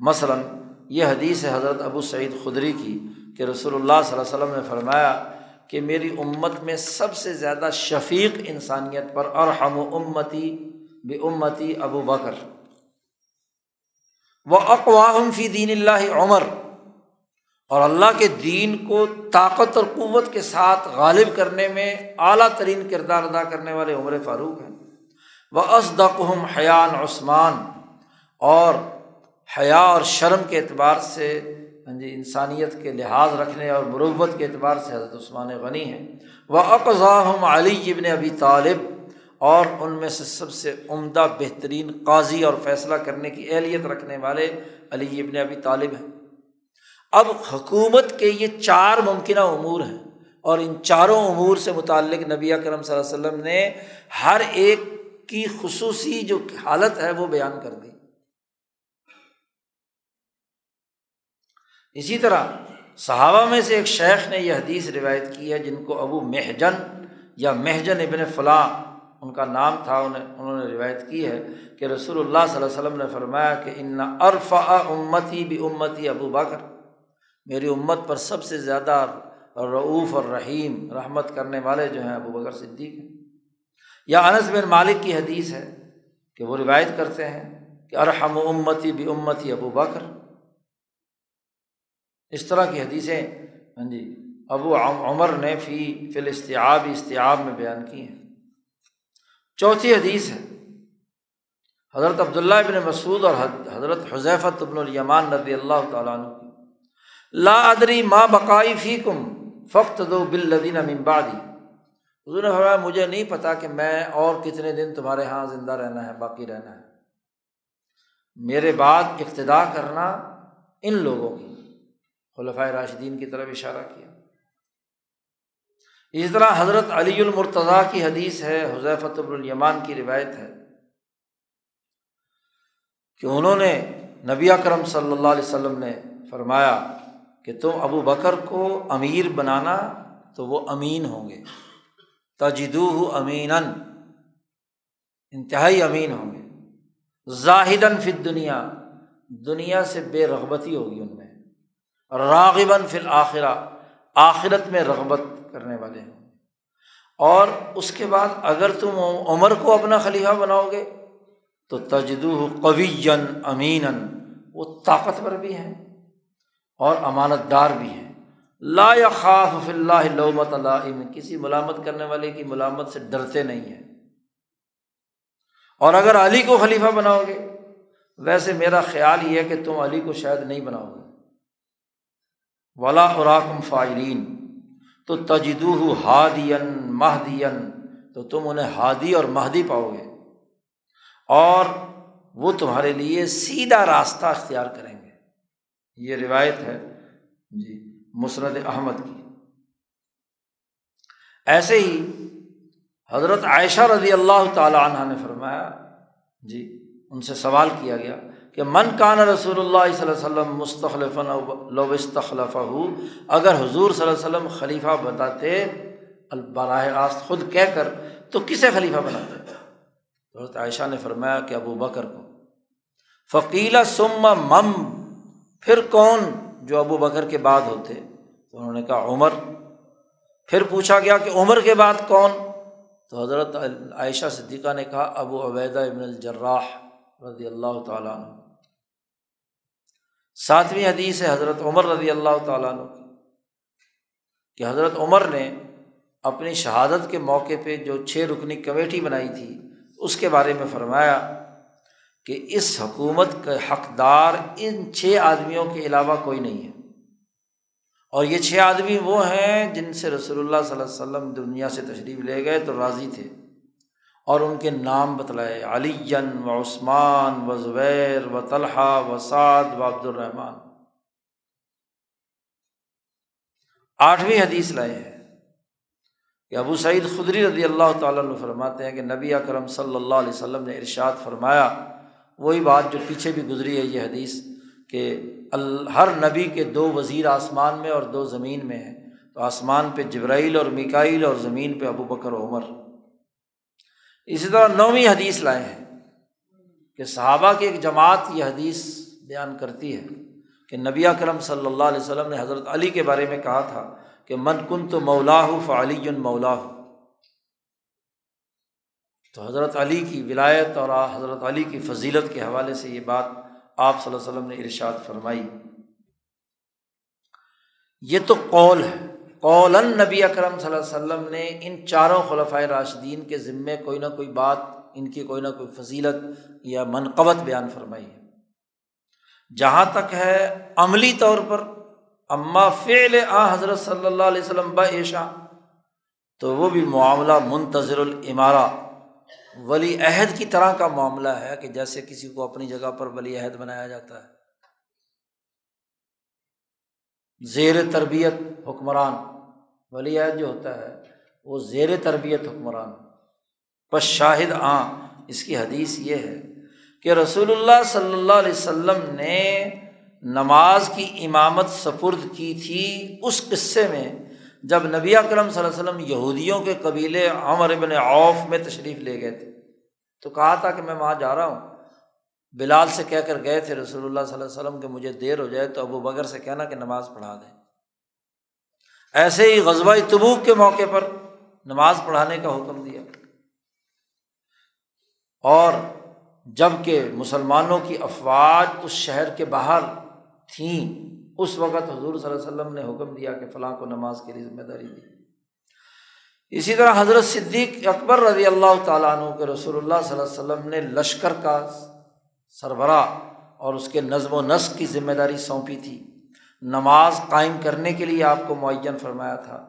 مثلاً یہ حدیث ہے حضرت ابو سعید خدری کی کہ رسول اللہ صلی اللہ علیہ وسلم نے فرمایا کہ میری امت میں سب سے زیادہ شفیق انسانیت پر ارحم و امتی بے امتی ابو بکر۔ وہ اقواہم فی دین اللہ عمر۔ اور اللہ کے دین کو طاقت اور قوت کے ساتھ غالب کرنے میں اعلیٰ ترین کردار ادا کرنے والے عمر فاروق ہیں۔ وہ ازدقم حیان عثمان اور حیا اور شرم کے اعتبار سے ہاں جی انسانیت کے لحاظ رکھنے اور مروت کے اعتبار سے حضرت عثمان غنی ہیں۔ وہ اقضاہم علی ابن ابی طالب۔ اور ان میں سے سب سے عمدہ بہترین قاضی اور فیصلہ کرنے کی اہلیت رکھنے والے علی ابن ابی طالب ہیں۔ اب حکومت کے یہ چار ممکنہ امور ہیں۔ اور ان چاروں امور سے متعلق نبی کرم صلی اللہ علیہ وسلم نے ہر ایک کی خصوصی جو حالت ہے وہ بیان کر دی۔ اسی طرح صحابہ میں سے ایک شیخ نے یہ حدیث روایت کی ہے جن کو ابو مہجن یا مہجن ابن فلاں ان کا نام تھا انہیں انہوں نے روایت کی ہے کہ رسول اللہ صلی اللہ علیہ وسلم نے فرمایا کہ ان عرف امتی بھی امتی ابو باکر میری امت پر سب سے زیادہ رعوف اور رحیم رحمت کرنے والے جو ہیں ابو بکر صدیق ہیں۔ یا انس بن مالک کی حدیث ہے کہ وہ روایت کرتے ہیں کہ ارحم امتی بھی امتی ابو بکر۔ اس طرح کی حدیثیں ہاں جی ابو عمر نے فی فل استعاب استعاب میں بیان کی ہیں۔ چوتھی حدیث ہے، حضرت عبداللہ ابن مسعود اور حضرت حضیفت ابن الیمان رضی اللہ تعالیٰ عنہ کی۔ لا ادری ماں بقائی فی کم فخت دو بلدین امبادی حضور نے فرمایا، مجھے نہیں پتا کہ میں اور کتنے دن تمہارے یہاں زندہ رہنا ہے، باقی رہنا ہے۔ میرے بعد ابتدا کرنا ان لوگوں کی۔ خلفۂ راشدین کی طرف اشارہ کیا۔ اسی طرح حضرت علی المرتضیٰ کی حدیث ہے حضیفت الیمان کی روایت ہے کہ انہوں نے نبی اکرم صلی اللہ علیہ وسلم نے فرمایا کہ تم ابو بکر کو امیر بنانا تو وہ امین ہوں گے۔ تجدو امین انتہائی امین ہوں گے۔ زاہدن فت دنیا دنیا سے بے رغبتی ہوگی ان میں۔ راغباً فی الآخرہ آخرت میں رغبت کرنے والے ہیں اور اس کے بعد اگر تم عمر کو اپنا خلیفہ بناؤ گے، تو تجدو قوی امین وہ طاقتور بھی ہیں اور امانت دار بھی ہیں۔ لا خاف فی اللہ لومت اللہ کسی ملامت کرنے والے کی ملامت سے ڈرتے نہیں ہیں۔ اور اگر علی کو خلیفہ بناؤ گے، ویسے میرا خیال یہ ہے کہ تم علی کو شاید نہیں بناؤ گے۔ ولا خوراکم فائرین تو تجدو ہادین مہدین تو تم انہیں ہادی اور مہدی پاؤ گے۔ اور وہ تمہارے لیے سیدھا راستہ اختیار کریں گے۔ یہ روایت ہے۔ جی۔ مسرد احمد کی۔ ایسے ہی حضرت عائشہ رضی اللہ تعالیٰ عنہ نے فرمایا جی ان سے سوال کیا گیا کہ من کان رسول اللہ صلی اللہ علیہ وسلم مستخلف لو استخلف ہو اگر حضور صلی اللہ علیہ وسلم خلیفہ بتاتے البراہ راست خود کہہ کر، تو کسے خلیفہ بناتے؟ حضرت عائشہ نے فرمایا کہ ابو بکر کو۔ فقیلا سم مم، پھر کون؟ جو ابو بکر کے بعد ہوتے، تو انہوں نے کہا عمر۔ پھر پوچھا گیا کہ عمر کے بعد کون؟ تو حضرت عائشہ صدیقہ نے کہا، ابو عبیدہ ابن الجراح رضی اللہ تعالیٰ عنہ۔ ساتویں حدیث ہے حضرت عمر رضی اللہ تعالیٰ عنہ کہ حضرت عمر نے اپنی شہادت کے موقع پہ جو چھ رکنی کمیٹی بنائی تھی، اس کے بارے میں فرمایا۔ کہ اس حکومت کے حقدار ان چھ آدمیوں کے علاوہ کوئی نہیں ہے۔ اور یہ چھ آدمی وہ ہیں جن سے رسول اللہ صلی اللہ علیہ وسلم دنیا سے تشریف لے گئے تو راضی تھے۔ اور ان کے نام بتلائے علی و عثمان و زبیر و طلحہ و سعد و عبد الرحمٰن آٹھویں حدیث لائے ہیں کہ ابو سعید خدری رضی اللہ تعالیٰ عنہ فرماتے ہیں کہ نبی اکرم صلی اللہ علیہ وسلم نے ارشاد فرمایا وہی بات جو پیچھے بھی گزری ہے یہ حدیث کہ ہر نبی کے دو وزیر آسمان میں اور دو زمین میں ہیں۔ تو آسمان پہ جبرائیل اور مکائل اور زمین پہ ابو بکر عمر۔ اسی طرح نویں حدیث لائے ہیں کہ صحابہ کی ایک جماعت یہ حدیث بیان کرتی ہے کہ نبی کرم صلی اللہ علیہ وسلم نے حضرت علی کے بارے میں کہا تھا کہ من کن تو مولا ہو فعلی مولا ہو تو حضرت علی کی ولایت اور حضرت علی کی فضیلت کے حوالے سے یہ بات آپ صلی اللہ علیہ وسلم نے ارشاد فرمائی۔ یہ تو قول ہے۔ قول نبی اکرم صلی اللہ علیہ وسلم نے ان چاروں خلفۂ راشدین کے ذمے کوئی نہ کوئی بات، ان کی کوئی نہ کوئی فضیلت یا منقبت بیان فرمائی ہے۔ جہاں تک ہے عملی طور پر اماں فعل آ حضرت صلی اللہ علیہ وسلم بعشا تو وہ بھی معاملہ منتظر العمارہ ولی عہد کی طرح کا معاملہ ہے کہ جیسے کسی کو اپنی جگہ پر ولی عہد بنایا جاتا ہے۔ زیر تربیت حکمران، ولی عہد جو ہوتا ہے، وہ زیر تربیت حکمران۔ بس شاہد آ اس کی حدیث یہ ہے کہ رسول اللہ صلی اللہ علیہ وسلم نے نماز کی امامت سپرد کی تھی اس قصے میں۔ جب نبی اکرم صلی اللہ علیہ وسلم یہودیوں کے قبیلے عمر ابن عوف میں تشریف لے گئے تھے، تو کہا تھا کہ میں وہاں جا رہا ہوں۔ بلال سے کہہ کر گئے تھے، رسول اللہ صلی اللہ علیہ وسلم کہ مجھے دیر ہو جائے تو ابو بگر سے کہنا کہ نماز پڑھا دیں۔ ایسے ہی غزبۂ تبوک کے موقع پر نماز پڑھانے کا حکم دیا۔ اور جبکہ مسلمانوں کی افواج اس شہر کے باہر تھیں اس وقت حضور صلی اللہ علیہ وسلم نے حکم دیا کہ فلاں کو نماز کے لیے ذمہ داری دی۔ اسی طرح حضرت صدیق اکبر رضی اللہ تعالیٰ عنہ کے رسول اللہ صلی اللہ علیہ وسلم نے لشکر کا سربراہ اور اس کے نظم و نسق کی ذمہ داری سونپی تھی۔ نماز قائم کرنے کے لیے آپ کو معین فرمایا تھا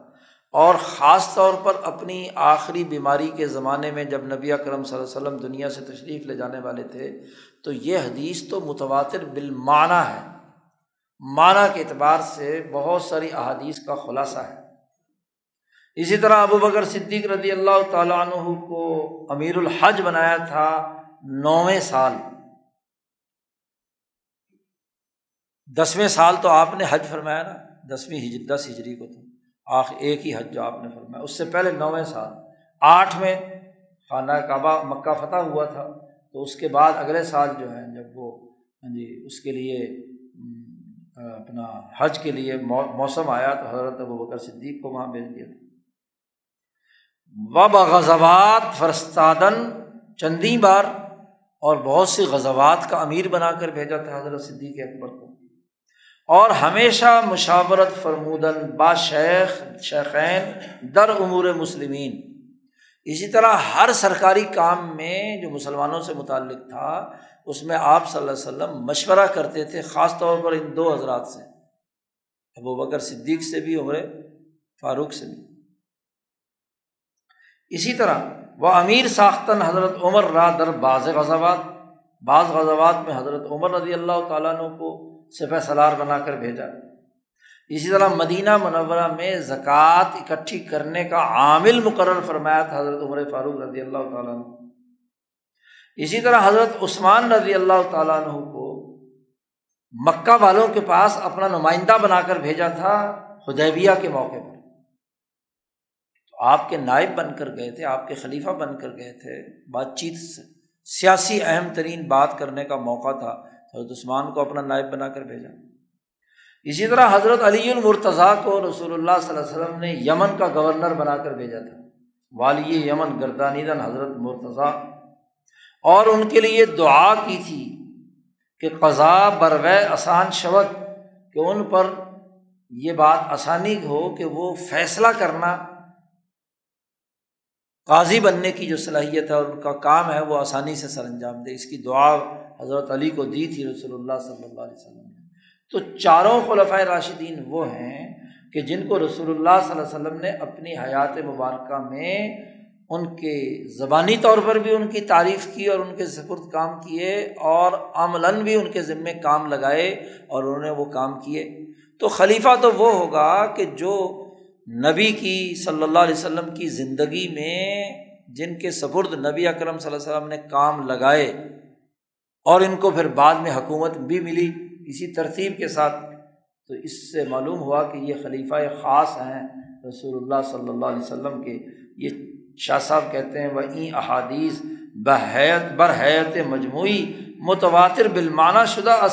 اور خاص طور پر اپنی آخری بیماری کے زمانے میں جب نبی اکرم صلی اللہ علیہ وسلم دنیا سے تشریف لے جانے والے تھے تو یہ حدیث تو متواتر بالمانہ ہے۔ معنی کے اعتبار سے بہت ساری احادیث کا خلاصہ ہے۔ اسی طرح ابو بکر صدیق رضی اللہ تعالیٰ عنہ کو امیر الحج بنایا تھا نویں سال۔ دسویں سال تو آپ نے حج فرمایا نا، دسویں ہجری، دس ہجری کو تو آخر ایک ہی حج جو آپ نے فرمایا۔ اس سے پہلے نویں سال۔ آٹھ میں خانہ کعبہ مکہ فتح ہوا تھا۔ تو اس کے بعد اگلے سال جو ہے، جب وہ ہاں جی اس کے لیے اپنا حج کے لیے موسم آیا تو حضرت ابو بکر صدیق کو وہاں بھیج دیا تھا۔ وب غزوات فرستادن چندی بار اور بہت سی غزوات کا امیر بنا کر بھیجا تھا حضرت صدیق اکبر کو۔ اور ہمیشہ مشاورت فرمودن، با شیخ، شیخین، در امور مسلمین۔ اسی طرح ہر سرکاری کام میں جو مسلمانوں سے متعلق تھا اس میں آپ صلی اللہ علیہ وسلم مشورہ کرتے تھے، خاص طور پر ان دو حضرات سے۔ ابو بکر صدیق سے بھی، عمر فاروق سے بھی۔ اسی طرح، وہ امیر ساختن حضرت عمر را در بعض غزوات بعض غزوات میں حضرت عمر رضی اللہ تعالیٰ عنہ کو سپہ سلار بنا کر بھیجا۔ اسی طرح مدینہ منورہ میں زکوٰۃ اکٹھی کرنے کا عامل مقرر فرمایا تھا حضرت عمر فاروق رضی اللہ تعالیٰ عنہ۔ اسی طرح حضرت عثمان رضی اللہ تعالیٰ عنہ کو مکہ والوں کے پاس اپنا نمائندہ بنا کر بھیجا تھا خدیبیہ کے موقع پر۔ تو آپ کے نائب بن کر گئے تھے، آپ کے خلیفہ بن کر گئے تھے۔ بات چیت سیاسی اہم ترین بات کرنے کا موقع تھا۔ حضرت عثمان کو اپنا نائب بنا کر بھیجا۔ اسی طرح حضرت علی المرتضیٰ کو رسول اللہ صلی اللہ علیہ وسلم نے یمن کا گورنر بنا کر بھیجا تھا۔ والی یمن گردانیدن حضرت مرتضیٰ۔ اور ان کے لیے دعا کی تھی کہ قضا برو آسان شوت کہ ان پر یہ بات آسانی ہو کہ وہ فیصلہ کرنا قاضی بننے کی جو صلاحیت ہے اور ان کا کام ہے وہ آسانی سے سر انجام دے۔ اس کی دعا حضرت علی کو دی تھی رسول اللہ صلی اللہ علیہ وسلم نے۔ تو چاروں خلفۂ راشدین وہ ہیں کہ جن کو رسول اللہ صلی اللہ علیہ وسلم نے اپنی حیات مبارکہ میں ان کے زبانی طور پر بھی ان کی تعریف کی اور ان کے سپرد کام کیے اور عملاً بھی ان کے ذمے کام لگائے اور انہوں نے وہ کام کیے۔ تو خلیفہ تو وہ ہوگا کہ جو نبی کی صلی اللہ علیہ وسلم کی زندگی میں جن کے سپرد نبی اکرم صلی اللہ علیہ وسلم نے کام لگائے اور ان کو پھر بعد میں حکومت بھی ملی اسی ترتیب کے ساتھ، تو اس سے معلوم ہوا کہ یہ خلیفہ خاص ہیں رسول اللہ صلی اللہ علیہ وسلم کے۔ یہ شاہ صاحب کہتے ہیں وہ این احادیث بحیت برحیت مجموعی متواتر بالمانہ شدہ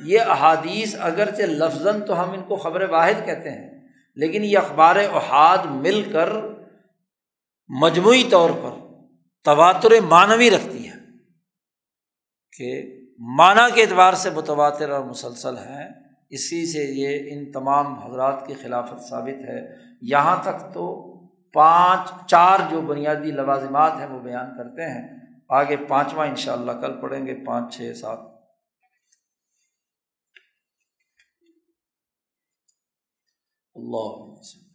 یہ احادیث اگرچہ لفظ تو ہم ان کو خبر واحد کہتے ہیں، لیکن یہ اخبار احاد مل کر مجموعی طور پر تواتر معنوی رکھتی ہے کہ معنی کے اعتبار سے متواتر اور مسلسل ہیں۔ اسی سے یہ ان تمام حضرات کی خلافت ثابت ہے۔ یہاں تک تو پانچ، چار جو بنیادی لوازمات ہیں وہ بیان کرتے ہیں۔ آگے پانچواں ان شاء اللہ کل پڑھیں گے، پانچ، چھ، سات۔ اللہ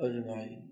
اجمعین۔